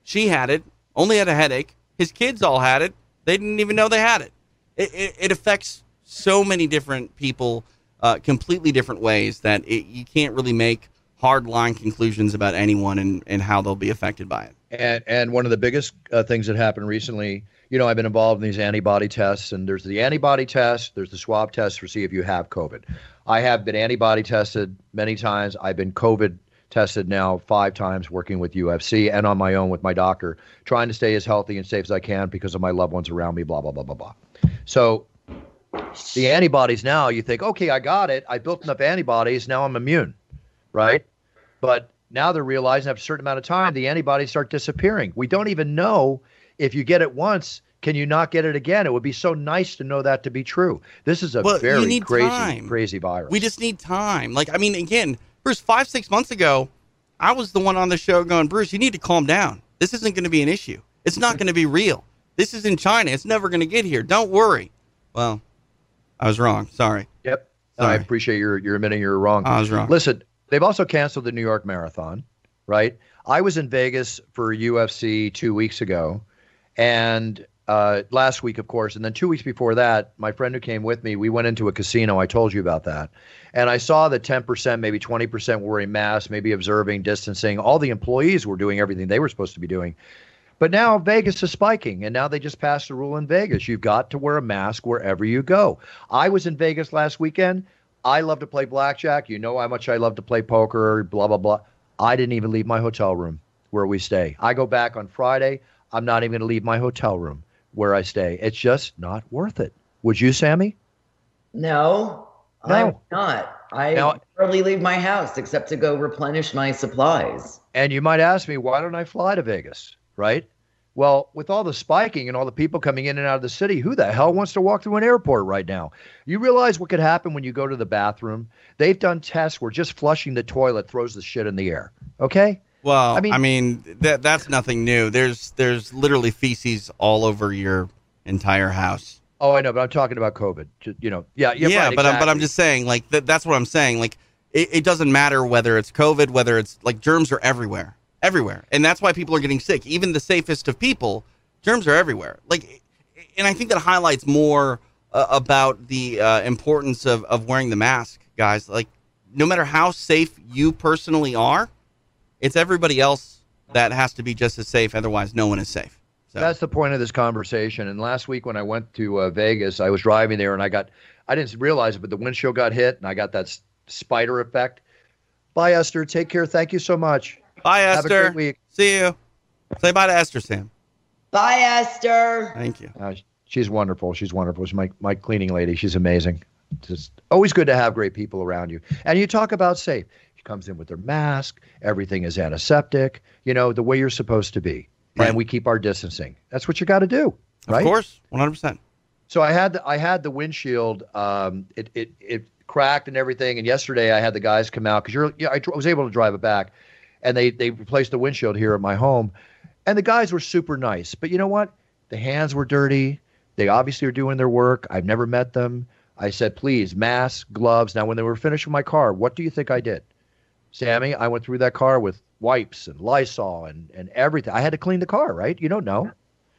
She had it. Only had a headache. His kids all had it. They didn't even know they had it. It, it, it affects so many different people, uh, completely different ways that it, you can't really make hard line conclusions about anyone and, and how they'll be affected by it. And and one of the biggest uh, things that happened recently, you know, I've been involved in these antibody tests, and there's the antibody test, there's the swab test for see if you have COVID. I have been antibody tested many times. I've been COVID tested now five times, working with UFC and on my own with my doctor, trying to stay as healthy and safe as I can because of my loved ones around me. Blah blah blah blah blah. So the antibodies now, you think, okay, I got it. I built enough antibodies. Now I'm immune, right? But now they're realizing after a certain amount of time, the antibodies start disappearing. We don't even know if you get it once, can you not get it again? It would be so nice to know that to be true. This is a Well, very crazy, time. crazy virus. We just need time. Like, I mean, again, Bruce, five, six months ago, I was the one on the show going, Bruce, you need to calm down. This isn't going to be an issue. It's not going to be real. This is in China. It's never going to get here. Don't worry. Well, I was wrong. Sorry. Yep. I appreciate your your admitting you're wrong. I was wrong. Listen, they've also canceled the New York Marathon. right? I was in Vegas for UFC two weeks ago, and uh, last week, of course, and then two weeks before that, my friend who came with me, we went into a casino. I told you about that, and I saw that 10%, maybe 20% were wearing masks, maybe observing, distancing. All the employees were doing everything they were supposed to be doing. But now Vegas is spiking, and now they just passed a rule in Vegas. You've got to wear a mask wherever you go. I was in Vegas last weekend. I love to play blackjack. You know how much I love to play poker, blah, blah, blah. I didn't even leave my hotel room where we stay. I go back on Friday. I'm not even going to leave my hotel room where I stay. It's just not worth it. Would you, Sammy? No, No. I'm not. I Now- hardly leave my house except to go replenish my supplies. And you might ask me, why don't I fly to Vegas? Right? Well, with all the spiking and all the people coming in and out of the city, who the hell wants to walk through an airport right now? You realize what could happen when you go to the bathroom? They've done tests where just flushing the toilet throws the shit in the air. Okay? Well, I mean, I mean- that that's nothing new. There's there's literally feces all over your entire house. Oh, I know, but I'm talking about COVID. You know, yeah, yeah, Yeah, right, but I'm, but I'm just saying, like that, that's what I'm saying. Like it, it doesn't matter whether it's COVID, whether it's like germs are everywhere, everywhere, and that's why people are getting sick. Even the safest of people, germs are everywhere. Like, and I think that highlights more uh, about the uh, importance of of wearing the mask, guys. Like, no matter how safe you personally are, it's everybody else that has to be just as safe. Otherwise, no one is safe. So That's the point of this conversation. And last week when I went to uh, Vegas, I was driving there and I got, I didn't realize it, but the windshield got hit and I got that s- spider effect. Bye, Esther. Take care. Thank you so much. Bye, Have a Esther. great week. See you. Say bye to Esther, Sam. Bye, Esther. Thank you. Uh, she's wonderful. She's wonderful. She's my, my cleaning lady. She's amazing. Just always good to have great people around you. And you talk about safe. She comes in with her mask. Everything is antiseptic, you know, the way you're supposed to be. Right. And we keep our distancing. That's what you got to do. Right. Of course, one hundred percent. So I had the, I had the windshield. Um, it it it cracked and everything. And yesterday I had the guys come out because you're yeah I dr- was able to drive it back, and they they replaced the windshield here at my home, and the guys were super nice. But you know what? The hands were dirty. They obviously are doing their work. I've never met them. I said, please, mask, gloves. Now, when they were finished with my car, what do you think I did? Sammy, I went through that car with wipes and Lysol and, and everything. I had to clean the car, right? You don't know.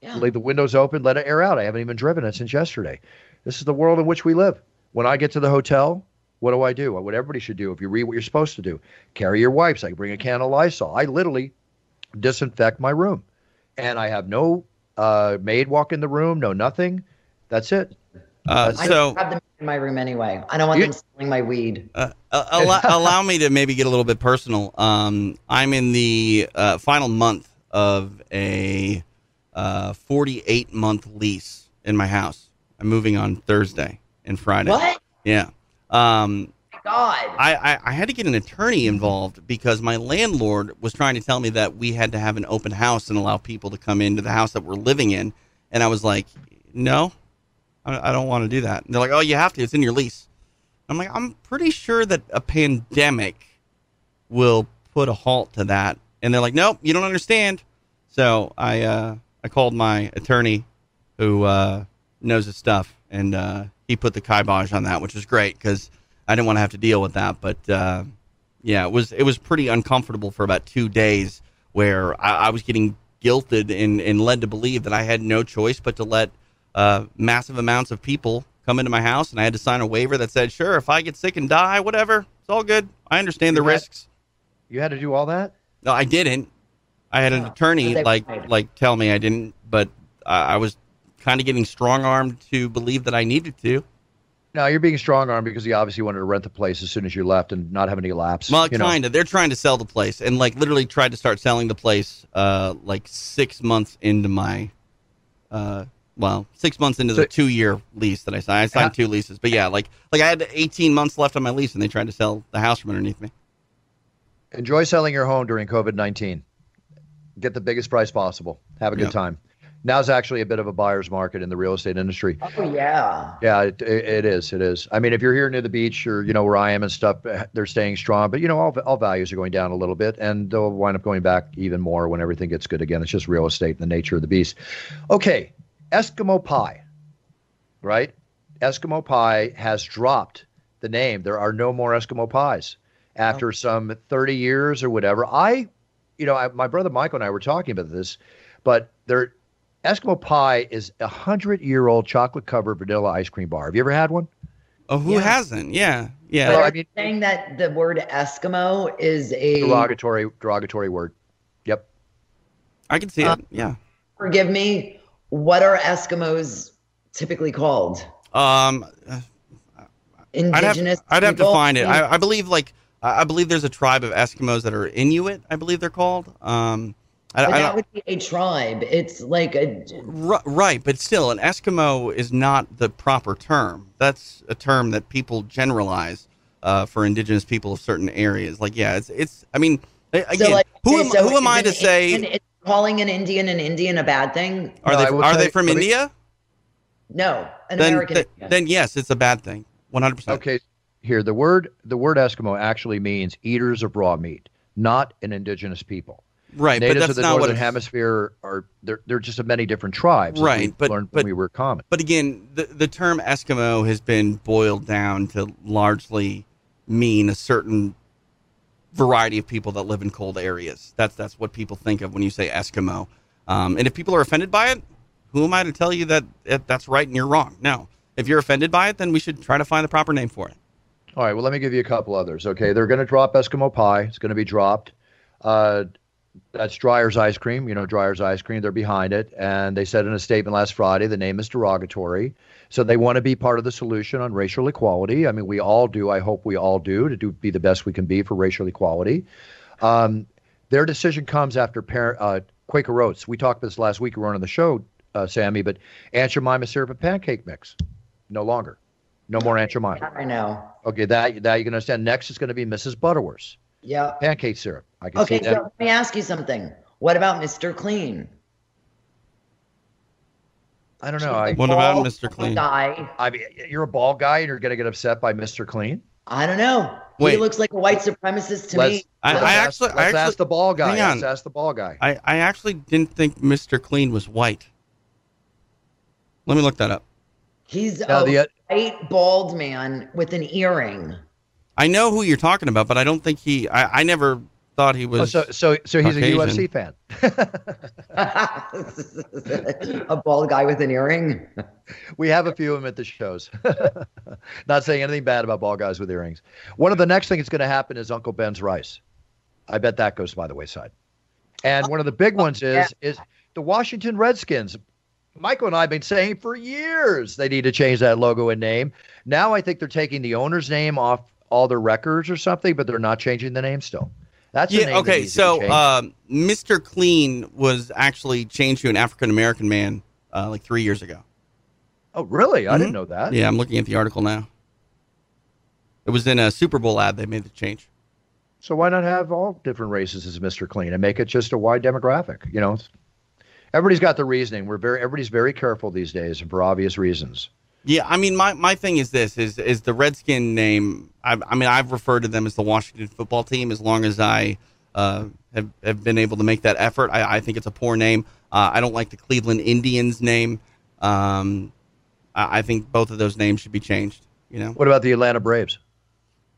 Yeah. Leave the windows open, let it air out. I haven't even driven it since yesterday. This is the world in which we live. When I get to the hotel, what do I do? What everybody should do if you read what you're supposed to do. Carry your wipes. I bring a can of Lysol. I literally disinfect my room. And I have no uh, maid walk in the room, no nothing. That's it. Uh, I so don't have them in my room anyway. I don't want You- them stealing my weed. uh, uh, allow, [LAUGHS] allow me to maybe get a little bit personal. Um, I'm in the uh, final month of a uh, 48 month lease in my house. I'm moving on Thursday and Friday. What? Yeah. Um, God. I, I, I had to get an attorney involved because my landlord was trying to tell me that we had to have an open house and allow people to come into the house that we're living in. And I was like, no, I, I don't want to do that. And they're like, oh, you have to. It's in your lease. I'm like, I'm pretty sure that a pandemic will put a halt to that. And they're like, nope, you don't understand. So I uh, I called my attorney who uh, knows his stuff, and uh, he put the kibosh on that, which was great because I didn't want to have to deal with that. But uh, yeah, it was it was pretty uncomfortable for about two days, where I, I was getting guilted and, and led to believe that I had no choice but to let uh, massive amounts of people come into my house, and I had to sign a waiver that said, sure, if I get sick and die, whatever, it's all good. I understand the had- risks. You had to do all that? No, I didn't. I had an attorney like like tell me I didn't, but I, I was kind of getting strong armed to believe that I needed to. No, you're being strong armed because he obviously wanted to rent the place as soon as you left and not have any lapse. Well, kind of. They're trying to sell the place, and like literally tried to start selling the place, uh, like six months into my, uh, well, six months into So- the two year lease that I signed. I signed two leases, but yeah, like like I had 18 months left on my lease, and they tried to sell the house from underneath me. Enjoy selling your home during COVID 19. Get the biggest price possible. Have a good Yeah. time. Now's actually a bit of a buyer's market in the real estate industry. Oh yeah. Yeah, it, it it is. It is. I mean, if you're here near the beach or, you know, where I am and stuff, eh, they're staying strong. But, you know, all, all values are going down a little bit and they'll wind up going back even more when everything gets good again. It's just real estate and the nature of the beast. Okay, Eskimo Pie, right? Eskimo Pie has dropped the name. There are no more Eskimo Pies after some 30 years or whatever. I you know, I, my brother Michael and I were talking about this, but there, Eskimo pie is a hundred year old chocolate covered vanilla ice cream bar. Have you ever had one? Oh, who Yeah. hasn't? Yeah, yeah. But Well, are I you mean- saying that the word Eskimo is a Derogatory, derogatory word. Yep. I can see Uh, it. Yeah. forgive me, what are Eskimos typically called? Um, I'd have, Indigenous. I'd have to find it. I, I believe like I I believe there's a tribe of Eskimos that are Inuit. I believe they're called. Um, I, But I that don't, would be a tribe. It's like a Right, but still, an Eskimo is not the proper term. That's a term that people generalize uh, for indigenous people of certain areas. Like, yeah, it's it's. I mean, again, so like who am, so who am I an to say? Indian- is calling an Indian an Indian a bad thing? are No, they are tell they from let me- India? No, an Then, American. th- Indian. then yes, it's a bad thing. One hundred percent. Okay. Here, the word the word Eskimo actually means eaters of raw meat, not an indigenous people. Right, but Natives that's of the not what. northern It's, hemisphere are they're, they're just of many different tribes. Right, but- learned but- we were common. but again, the the term Eskimo has been boiled down to largely mean a certain variety of people that live in cold areas. That's that's what people think of when you say Eskimo. Um, and if people are offended by it, who am I to tell you that, that that's right and you're wrong? No. If you're offended by it, then we should try to find the proper name for it. All right. Well, let me give you a couple others. Okay, they're going to drop Eskimo pie. It's going to be dropped. Uh, that's Dreyer's ice cream. You know, Dreyer's ice cream. They're behind it, and they said in a statement last Friday the name is derogatory. So they want to be part of the solution on racial equality. I mean, we all do. I hope we all do to do be the best we can be for racial equality. Um, their decision comes after par- uh, Quaker Oats. We talked about this last week. We were on the show, uh, Sammy, but Aunt Jemima syrup and pancake mix, no longer, no more Aunt Jemima. I know. Okay, that that you can understand. Next is going to be Mrs. Butterworth's Yeah. pancake syrup. I can Okay, see so that. let me ask you something. What about Mr. Clean? I don't know. I, What about Mr. Clean? Guy. I mean, you're a ball guy and you're going to get upset by Mr. Clean. I don't know. He looks like a white supremacist to let's, me. I- let's I ask, actually- I let's actually- ask the ball guy. hang on. Let's ask the ball guy. I, I actually didn't think Mr. Clean was white. Let me look that up. He's Now, a the- uh, white bald man with an earring. I know who you're talking about, but I don't think he. I, I never thought he Oh, was. so so so he's Caucasian. a UFC fan. [LAUGHS] a bald guy with an earring. [LAUGHS] We have a few of them at the shows. [LAUGHS] Not saying anything bad about bald guys with earrings. One of the next thing that's going to happen is Uncle Ben's rice. I bet that goes by the wayside. And one of the big ones is is the Washington Redskins. Michael and I have been saying for years they need to change that logo and name. Now I think they're taking the owner's name off all their records or something, but they're not changing the name still. That's yeah. Okay. needs to be So, um, Mr. Clean was actually changed to an African American man uh, like three years ago. oh, really? I Mhm. didn't know that. Yeah, I'm looking at the article now. It was in a Super Bowl ad. They made the change. So why not have all different races as Mr. Clean and make it just a wide demographic? You know, everybody's got the reasoning. We're very everybody's very careful these days, and for obvious reasons. Yeah, I mean, my, my thing is this: is is the Redskin name? I, I mean, I've referred to them as the Washington Football Team as long as I uh, have have been able to make that effort. I, I think it's a poor name. Uh, I don't like the Cleveland Indians name. Um, I, I think both of those names should be changed. You know, What about the Atlanta Braves?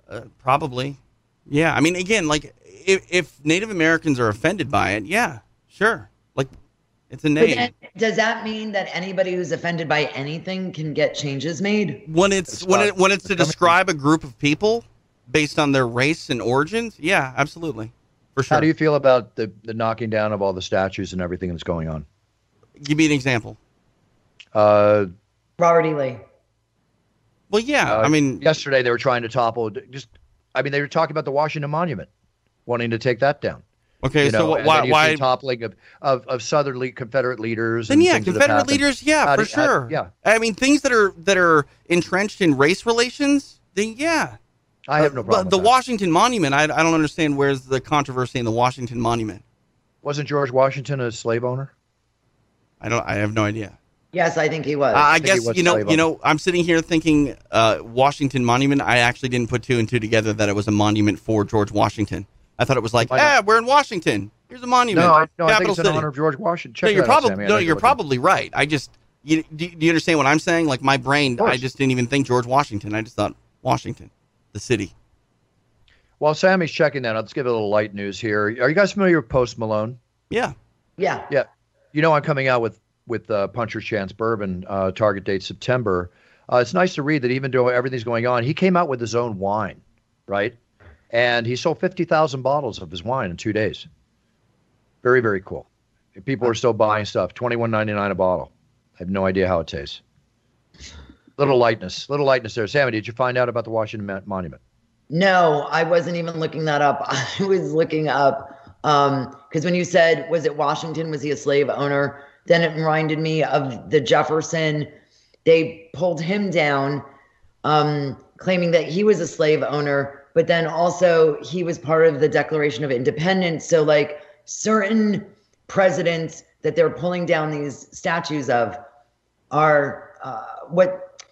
uh, probably. Yeah, I mean, again, like if, if Native Americans are offended by it, yeah, sure. Like it's a But name. then, does that mean that anybody who's offended by anything can get changes made? when it's It's when not- it when it's to describe a group of people based on their race and origins, yeah, absolutely, for sure. How do you feel about the, the knocking down of all the statues and everything that's going on? Give me an example. Uh, Robert E. Lee. Well, yeah, uh, I mean, yesterday they were trying to topple. Just, I mean, they were talking about the Washington Monument, wanting to take that down. Okay, you know, so and why then you see why? toppling of, of, of Southern le- Confederate leaders? Then and yeah, things that have Confederate leaders, yeah, How for do- how- sure. yeah. I mean, things that are that are entrenched in race relations, then yeah. I have no Uh, problem. But the that. Washington Monument, I, I don't understand where's the controversy in the Washington Monument. Wasn't George Washington a slave owner? I don't. I have no idea. Yes, I think he was. Uh, I think guess was you know. You know, I'm sitting here thinking uh, Washington Monument. I actually didn't put two and two together that it was a monument for George Washington. I thought it was like, Why not? ah, we're in Washington. Here's a monument. No, I, no, I think capital it's in city. honor of George Washington. no, you're that out, probably no, you're looking. probably right. I just you, do, do you understand what I'm saying? Like my brain. I just didn't even think George Washington. I just thought Washington, the city. While Sammy's checking that, let's give it a little light news here. Are you guys familiar with Post Malone? Yeah. Yeah. Yeah. You know, I'm coming out with with uh, Puncher's Chance Bourbon. Uh, target date September. Uh, it's nice to read that even though everything's going on, he came out with his own wine, right? And he sold 50,000 bottles of his wine in two days. Very, very cool. People are still buying stuff. Twenty-one ninety-nine a bottle. I have no idea how it tastes. Little lightness, little lightness there. Sammy, did you find out about the Washington Monument? No, I wasn't even looking that up. [LAUGHS] I was looking up because um, when you said, was it Washington? Was he a slave owner? Then it reminded me of the Jefferson. They pulled him down, um, claiming that he was a slave owner, but then also he was part of the Declaration of Independence. So, like certain presidents that they're pulling down these statues of are uh, what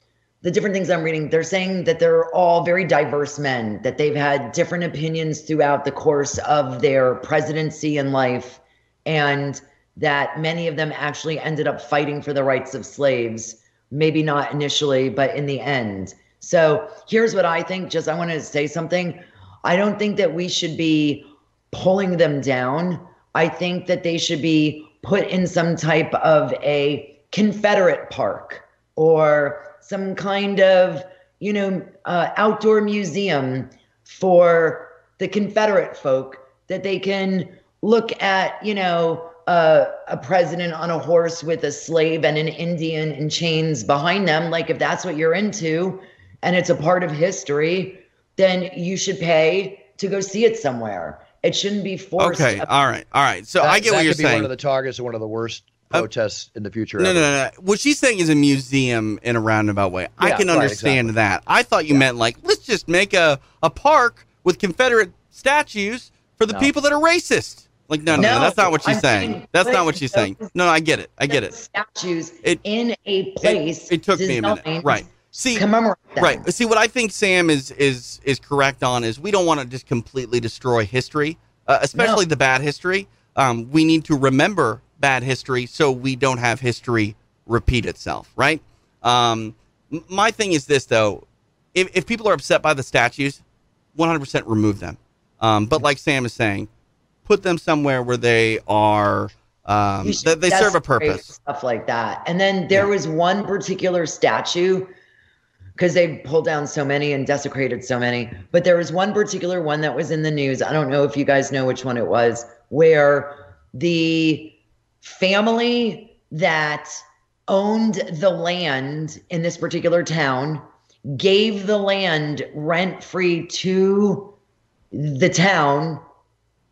the different things I'm reading, they're saying that they're all very diverse men, that they've had different opinions throughout the course of their presidency and life, and that many of them actually ended up fighting for the rights of slaves. Maybe not initially, but in the end. So here's what I think. Just I want to say something. I don't think that we should be pulling them down. I think that they should be put in some type of a Confederate park or some kind of, you know, uh, outdoor museum for the Confederate folk that they can look at, you know, uh, a president on a horse with a slave and an Indian in chains behind them. Like, if that's what you're into and it's a part of history, then you should pay to go see it somewhere. It shouldn't be forced. Okay. All right. All right. So that, I get what you're saying. One of the targets of one of the worst protests uh, in the future. No, ever. no, no, no. What she's saying is a museum in a roundabout way. I Yeah, can right, understand exactly. that. I thought you meant like let's just make a, a park with Confederate statues for the No. people that are racist. Like no, no, no, No, that's not what she's I'm saying. saying That's not what she's saying. No, no, I get it. I get it. Statues It- in a place. It, it took me a minute. Right. See, Commemorate them. Right. See, what I think Sam is is is correct on is we don't want to just completely destroy history, uh, especially No. the bad history. Um, we need to remember bad history so we don't have history repeat itself. Right. Um, my thing is this though: if if people are upset by the statues, one hundred percent remove them. Um, but like Sam is saying, put them somewhere where they are. Um, should that they serve a purpose. Stuff like that. And then there was one particular statue because they pulled down so many and desecrated so many. But there was one particular one that was in the news. I don't know if you guys know which one it was, where the family that owned the land in this particular town gave the land rent free to the town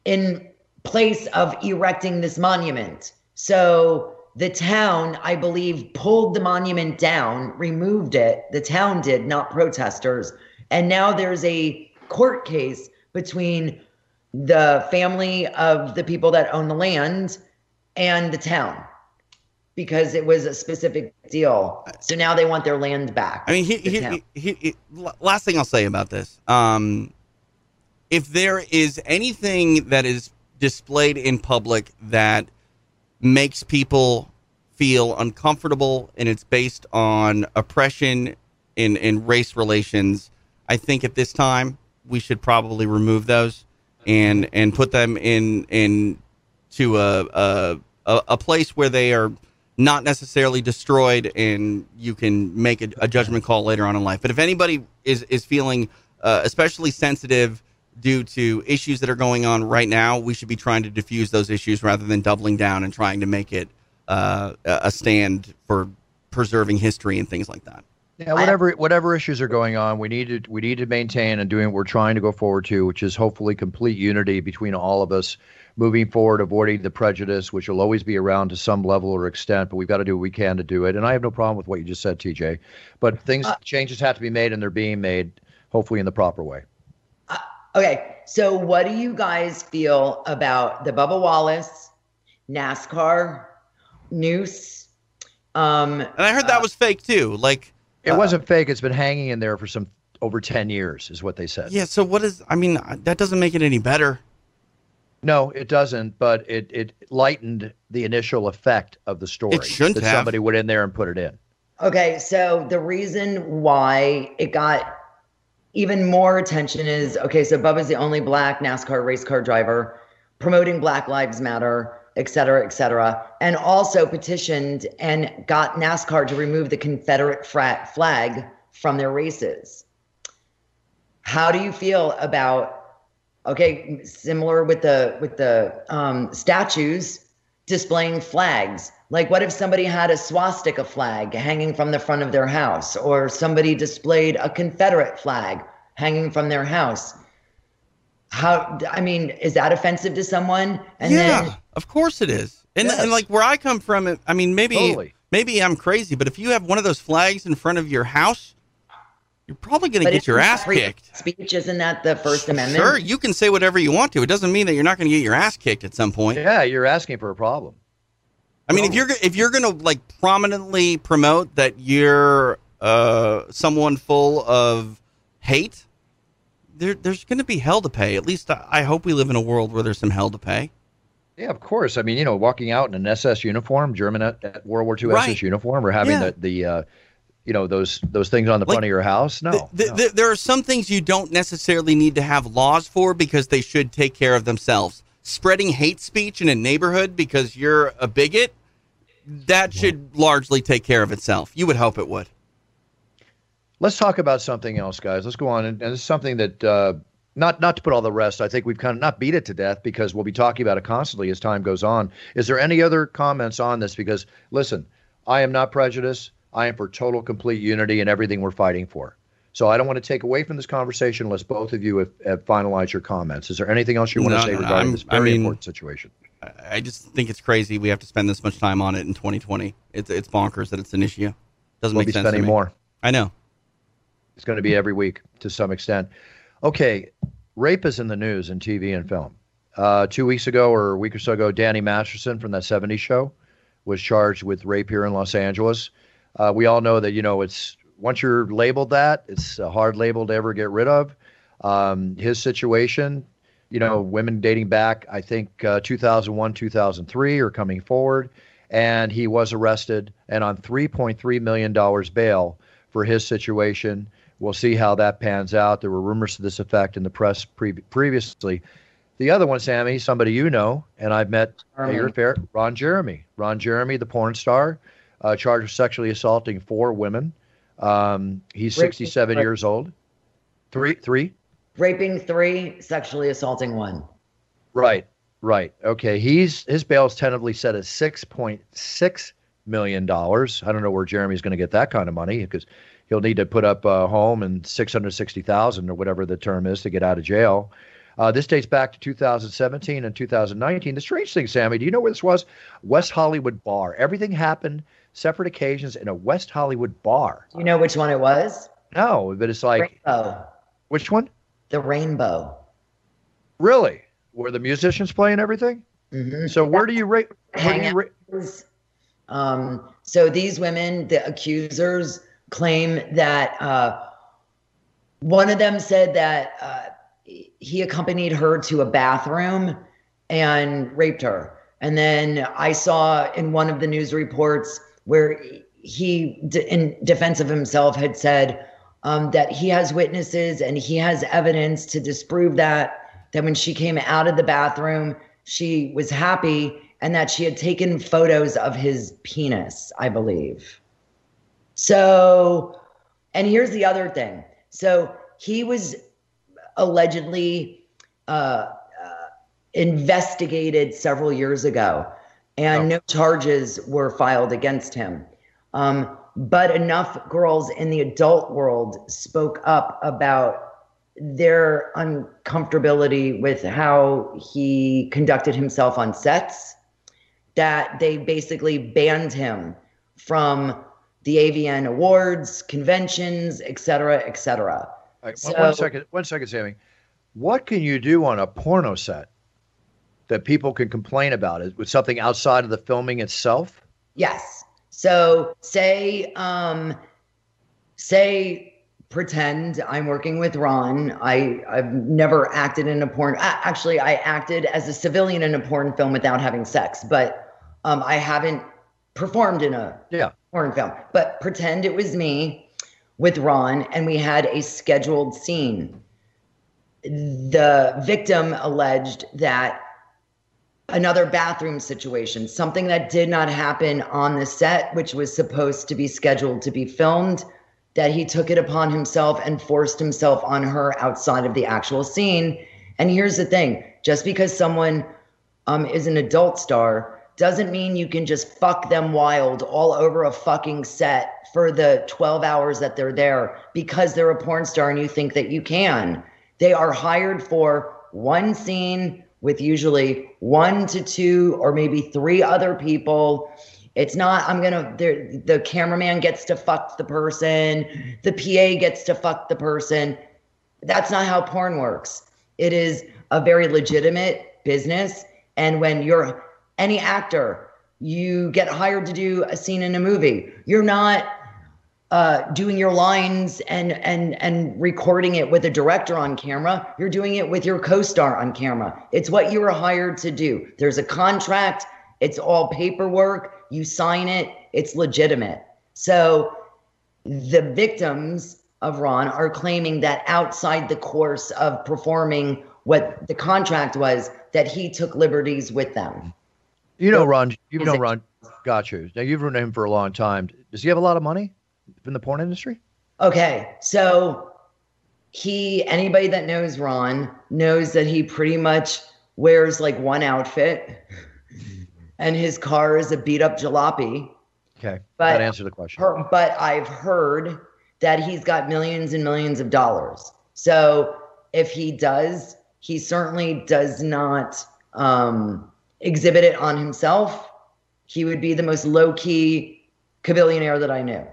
in place of erecting this monument. So the town, I believe, pulled the monument down, removed it. The town did, not protesters. And now there's a court case between the family of the people that own the land and the town because it was a specific deal. So now they want their land back. I mean, he, he, he, he, last thing I'll say about this. Um, if there is anything that is displayed in public that makes people feel uncomfortable and it's based on oppression in, in race relations, I think at this time we should probably remove those and and put them in in to a a, a place where they are not necessarily destroyed and you can make a, a judgment call later on in life. But if anybody is is feeling uh, especially sensitive due to issues that are going on right now, we should be trying to diffuse those issues rather than doubling down and trying to make it uh, a a stand for preserving history and things like that. Yeah, whatever whatever issues are going on, we need to we need to maintain and doing what we're trying to go forward to, which is hopefully complete unity between all of us, moving forward, avoiding the prejudice, which will always be around to some level or extent. But we've got to do what we can to do it. And I have no problem with what you just said, TJ. But things changes have to be made, and they're being made, hopefully in the proper way. Okay, so what do you guys feel about the Bubba Wallace, NASCAR, Noose? Um, And I heard that was fake too. Like It wasn't fake. It's been hanging in there for some over ten years, is what they said. yeah. So what is? I mean, that doesn't make it any better. No, it doesn't. But it it lightened the initial effect of the story. It shouldn't that have. somebody went in there and put it in. Okay, so the reason why it got even more attention is okay. So Bubba's the only black NASCAR race car driver promoting Black Lives Matter, et cetera, et cetera, and also petitioned and got NASCAR to remove the Confederate flag from their races. How do you feel about okay, similar with the with the um, statues displaying flags? Like, what if somebody had a swastika flag hanging from the front of their house, or somebody displayed a Confederate flag hanging from their house? How, I mean, is that offensive to someone? And yeah, then, of course it is. And, yes. and like where I come from, I mean, maybe totally. maybe I'm crazy, but if you have one of those flags in front of your house, you're probably going to get your ass kicked. Speech isn't that the First Amendment? Sure, you can say whatever you want to. It doesn't mean that you're not going to get your ass kicked at some point. Yeah, you're asking for a problem. I mean, if you're if you're going to like prominently promote that you're uh, someone full of hate, there, there's going to be hell to pay. At least I, I hope we live in a world where there's some hell to pay. Yeah, of course. I mean, you know, walking out in an SS uniform, German at, at World War II right. SS uniform, or having yeah. the the uh, you know those those things on the like, front of your house. No, the, the, no. there are some things you don't necessarily need to have laws for because they should take care of themselves spreading hate speech in a neighborhood because you're a bigot, that should largely take care of itself. You would hope it would. Let's talk about something else, guys. Let's go on, and, and it's something that uh, not not to put all the rest. I think we've kind of not beat it to death because we'll be talking about it constantly as time goes on. Is there any other comments on this? Because listen, I am not prejudiced. I am for total, complete unity in everything we're fighting for. So I don't want to take away from this conversation unless both of you have, have finalized your comments. Is there anything else you want no, to say no, regarding this very I mean, important situation? I just think it's crazy we have to spend this much time on it in 2020. It's it's bonkers that it's an issue. Doesn't we'll make be sense. anymore. I know. It's going to be every week to some extent. Okay, rape is in the news in TV and film. Uh, two weeks ago or a week or so ago, Danny Masterson from that 70s show was charged with rape here in Los Angeles. Uh, we all know that you know it's once you're labeled that, it's a hard label to ever get rid of. Um, his situation, you know, women dating back, I think uh, 2001, 2003 are coming forward, and he was arrested and on 3.3 million dollars bail for his situation. We'll see how that pans out. There were rumors to this effect in the press pre- previously. The other one, Sammy, somebody you know, and I've met your fair, Ron Jeremy. Ron Jeremy, the porn star, uh, charged with sexually assaulting four women. Um, he's 67 years old. Three, three. Raping three, sexually assaulting one. Right, right. Okay. He's his bail is tentatively set at six point six million dollars. I don't know where Jeremy's going to get that kind of money because he'll need to put up a home and six hundred sixty thousand or whatever the term is to get out of jail. Uh, this dates back to 2017 and 2019. The strange thing, Sammy, do you know where this was? West Hollywood Bar. Everything happened separate occasions in a West Hollywood bar. Do you know which one it was? No, but it's like Rainbow. Which one? The Rainbow. Really? Where the musicians play and everything? Mm-hmm. So where do you rate? Hang you um, so these women, the accusers, claim that uh, one of them said that uh, he accompanied her to a bathroom and raped her. And then I saw in one of the news reports where he, in defense of himself, had said um, that he has witnesses and he has evidence to disprove that. That when she came out of the bathroom, she was happy and that she had taken photos of his penis, I believe. So, and here's the other thing. So he was allegedly uh, uh, investigated several years ago and oh. no charges were filed against him. Um, but enough girls in the adult world spoke up about their uncomfortability with how he conducted himself on sets that they basically banned him from the AVN awards, conventions, et cetera, et cetera. Right, so, one second, one second, Sammy. What can you do on a porno set? That people can complain about? Is with something outside of the filming itself? Yes. So say um say pretend I'm working with Ron. I I've never acted in a porn. Actually, I acted as a civilian in a porn film without having sex, but um, I haven't performed in a yeah. porn film. But pretend it was me. with Ron and we had a scheduled scene. The victim alleged that another bathroom situation, something that did not happen on the set, which was supposed to be scheduled to be filmed, that he took it upon himself and forced himself on her outside of the actual scene. And here's the thing just because someone um, is an adult star doesn't mean you can just fuck them wild all over a fucking set for the 12 hours that they're there because they're a porn star and you think that you can. They are hired for one scene with usually one to two or maybe three other people. It's not, I'm gonna, the cameraman gets to fuck the person, the PA gets to fuck the person. That's not how porn works. It is a very legitimate business. And when you're any actor, you get hired to do a scene in a movie, you're not uh, doing your lines and and and recording it with a director on camera. You're doing it with your co-star on camera. It's what you were hired to do. There's a contract. It's all paperwork. You sign it. It's legitimate. So the victims of Ron are claiming that outside the course of performing what the contract was, that he took liberties with them. You know, Ron. You know, Ron. Got you. Now you've known him for a long time. Does he have a lot of money? In the porn industry? Okay, so he anybody that knows Ron knows that he pretty much wears like one outfit, and his car is a beat up jalopy. Okay, but that answer the question. Her, but I've heard that he's got millions and millions of dollars. So if he does, he certainly does not um, exhibit it on himself. He would be the most low key billionaire that I knew.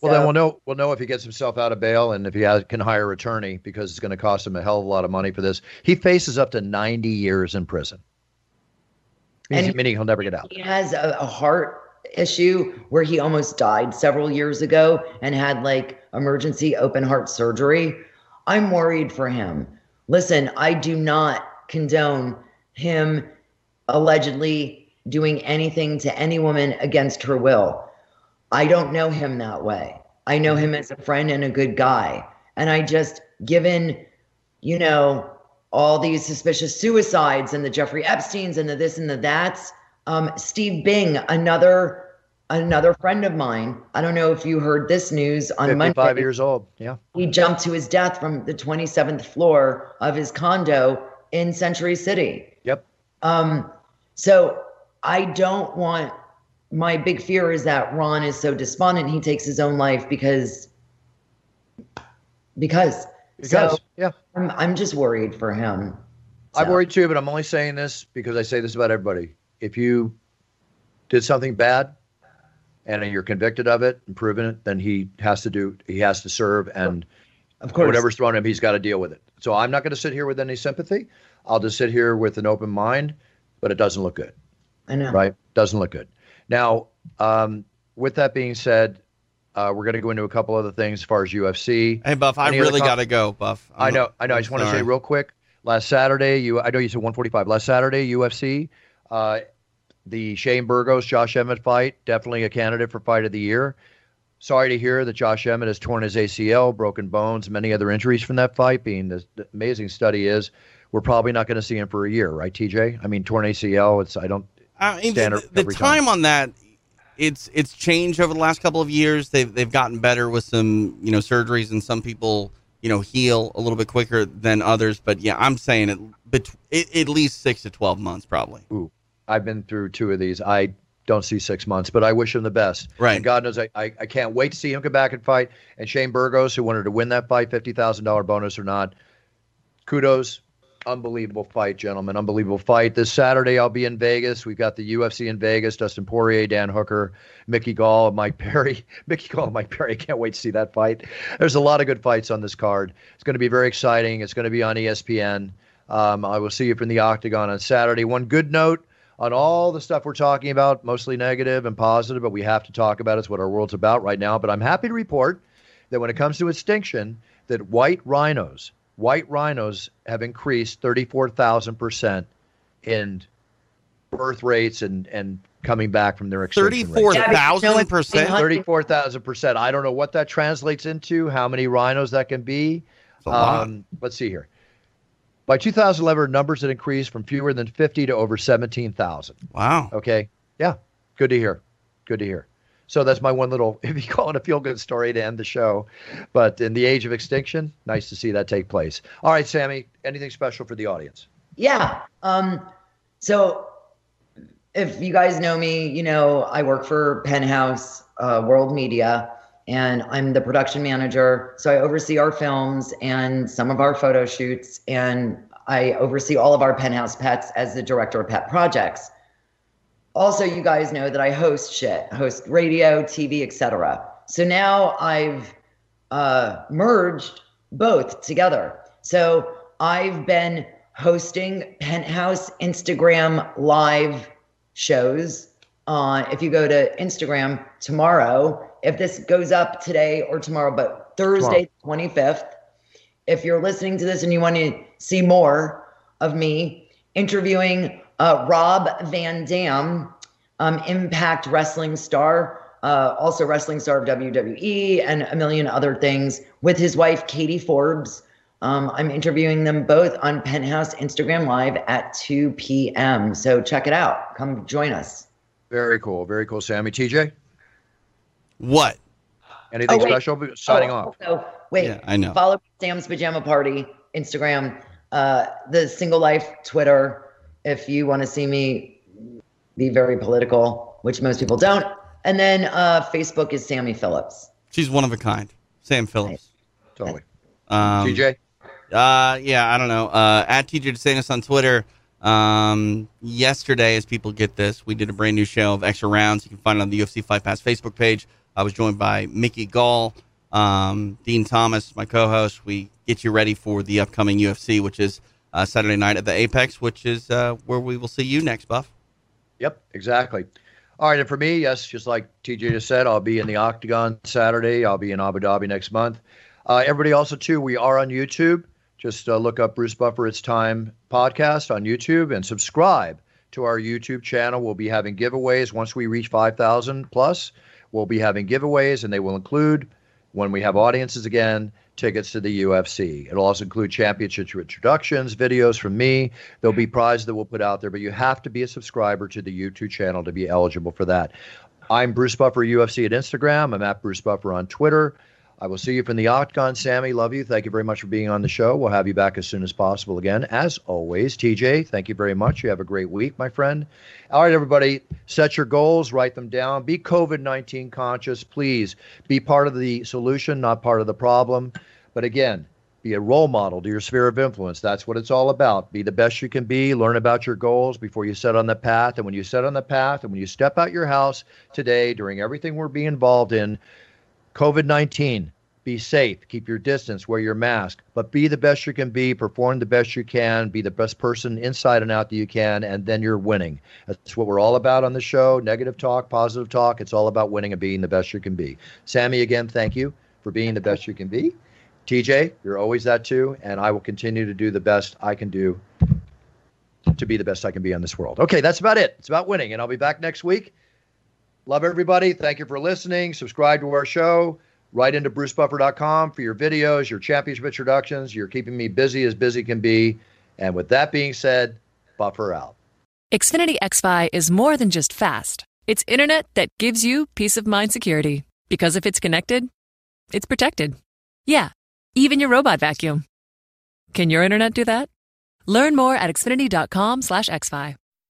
Well, then we'll know we'll know if he gets himself out of bail and if he has, can hire attorney because it's going to cost him a hell of a lot of money for this. He faces up to 90 years in prison. And meaning he'll never get out. He has a, a heart issue where he almost died several years ago and had like emergency open heart surgery. I'm worried for him. Listen, I do not condone him allegedly doing anything to any woman against her will. I don't know him that way. I know him as a friend and a good guy. And I just, given, you know, all these suspicious suicides and the Jeffrey Epstein's and the this and the that's, um, Steve Bing, another another friend of mine. I don't know if you heard this news on 55 Monday. 55 years old. Yeah. He jumped to his death from the 27th floor of his condo in Century City. Yep. Um, so I don't want my big fear is that Ron is so despondent he takes his own life because because. Because so yeah. I'm, I'm just worried for him. So. i'm worried too but i'm only saying this because i say this about everybody. If you did something bad and you're convicted of it and proven it then he has to do he has to serve and of course. whatever's thrown at him he's got to deal with it. So i'm not going to sit here with any sympathy. I'll just sit here with an open mind but it doesn't look good. I know. Right? Doesn't look good now, um, with that being said, uh, we're going to go into a couple other things as far as UFC. Hey, Buff, I really got to go, Buff. I'm i know, I know. I just want to say real quick. Last Saturday, you I know you said 145. Last Saturday, UFC, uh, the Shane Burgos Josh Emmett fight, definitely a candidate for fight of the year. Sorry to hear that Josh Emmett has torn his ACL, broken bones, many other injuries from that fight. Being the, the amazing study is, we're probably not going to see him for a year, right, TJ? I mean, torn ACL. It's I don't I mean, the, the time, time on that it's it's changed over the last couple of years. They've they've gotten better with some you know surgeries, and some people you know heal a little bit quicker than others. But yeah, I'm saying it, bet- it at least six to twelve months probably. Ooh, I've been through two of these. I don't see six months, but I wish him the best. Right. And God knows I, I, I can't wait to see him come back and fight. And Shane Burgos, who wanted to win that fight, fifty thousand dollar bonus or not, kudos unbelievable fight, gentlemen. Unbelievable fight. This Saturday, I'll be in Vegas. We've got the UFC in Vegas. Dustin Poirier, Dan Hooker, Mickey Gall, Mike Perry. [LAUGHS] Mickey Gall, Mike Perry. Can't wait to see that fight. There's a lot of good fights on this card. It's going to be very exciting. It's going to be on ESPN. Um, I will see you from the Octagon on Saturday. One good note on all the stuff we're talking about, mostly negative and positive, but we have to talk about it. It's what our world's about right now. But I'm happy to report that when it comes to extinction, that white rhinos white rhinos have increased 34,000% in birth rates and and coming back from their extinction. Thirty-four thousand percent. Thirty-four thousand percent. I don't know what that translates into. How many rhinos that can be? Um, let's see here. By 2011, numbers had increased from fewer than 50 to over 17,000. Wow. Okay. Yeah. Good to hear. Good to hear. So that's my one little, [LAUGHS] if you call it a feel good story to end the show. But in the age of extinction, nice to see that take place. All right, Sammy, anything special for the audience? Yeah. Um, so if you guys know me, you know, I work for Penthouse uh, World Media and I'm the production manager. So I oversee our films and some of our photo shoots, and I oversee all of our Penthouse pets as the director of pet projects. Also, you guys know that I host shit, host radio, TV, etc. So now I've uh, merged both together. So I've been hosting Penthouse Instagram live shows. Uh, if you go to Instagram tomorrow, if this goes up today or tomorrow, but Thursday, tomorrow. 25th, if you're listening to this and you want to see more of me interviewing uh, Rob Van Dam, um, Impact Wrestling star, uh, also wrestling star of WWE, and a million other things with his wife, Katie Forbes. Um, I'm interviewing them both on Penthouse Instagram Live at 2 p.m. So check it out. Come join us. Very cool. Very cool, Sammy. TJ? What? Anything oh, special? Signing oh, off. Oh, wait. Yeah, I know. Follow Sam's Pajama Party Instagram, uh, the Single Life Twitter. If you want to see me be very political, which most people don't, and then uh, Facebook is Sammy Phillips. She's one of a kind. Sam Phillips. Right. Totally. Um, TJ. Uh, yeah, I don't know. Uh, at TJ DeSantis on Twitter. Um, yesterday, as people get this, we did a brand new show of extra rounds. You can find it on the UFC Fight Pass Facebook page. I was joined by Mickey Gall, um, Dean Thomas, my co-host. We get you ready for the upcoming UFC, which is uh, Saturday night at the Apex, which is uh, where we will see you next, Buff. Yep, exactly. All right, and for me, yes, just like TJ just said, I'll be in the Octagon Saturday. I'll be in Abu Dhabi next month. Uh, everybody also too, we are on YouTube. Just uh, look up Bruce Buffer It's Time podcast on YouTube and subscribe to our YouTube channel. We'll be having giveaways once we reach 5,000 plus. We'll be having giveaways, and they will include, when we have audiences again, tickets to the UFC. It'll also include championship introductions, videos from me. There'll be prizes that we'll put out there, but you have to be a subscriber to the YouTube channel to be eligible for that. I'm Bruce Buffer UFC at Instagram. I'm at Bruce Buffer on Twitter. I will see you from the Octagon. Sammy, love you. Thank you very much for being on the show. We'll have you back as soon as possible again. As always, TJ, thank you very much. You have a great week, my friend. All right, everybody, set your goals, write them down. Be COVID 19 conscious. Please be part of the solution, not part of the problem. But again, be a role model to your sphere of influence. That's what it's all about. Be the best you can be. Learn about your goals before you set on the path. And when you set on the path and when you step out your house today during everything we're being involved in, COVID 19, be safe, keep your distance, wear your mask, but be the best you can be, perform the best you can, be the best person inside and out that you can, and then you're winning. That's what we're all about on the show negative talk, positive talk. It's all about winning and being the best you can be. Sammy, again, thank you for being the best you can be. TJ, you're always that too, and I will continue to do the best I can do to be the best I can be on this world. Okay, that's about it. It's about winning, and I'll be back next week. Love everybody. Thank you for listening. Subscribe to our show. Write into brucebuffer.com for your videos, your championship introductions. You're keeping me busy as busy can be. And with that being said, buffer out. Xfinity XFi is more than just fast. It's internet that gives you peace of mind security. Because if it's connected, it's protected. Yeah, even your robot vacuum. Can your internet do that? Learn more at xfinity.com/xfi.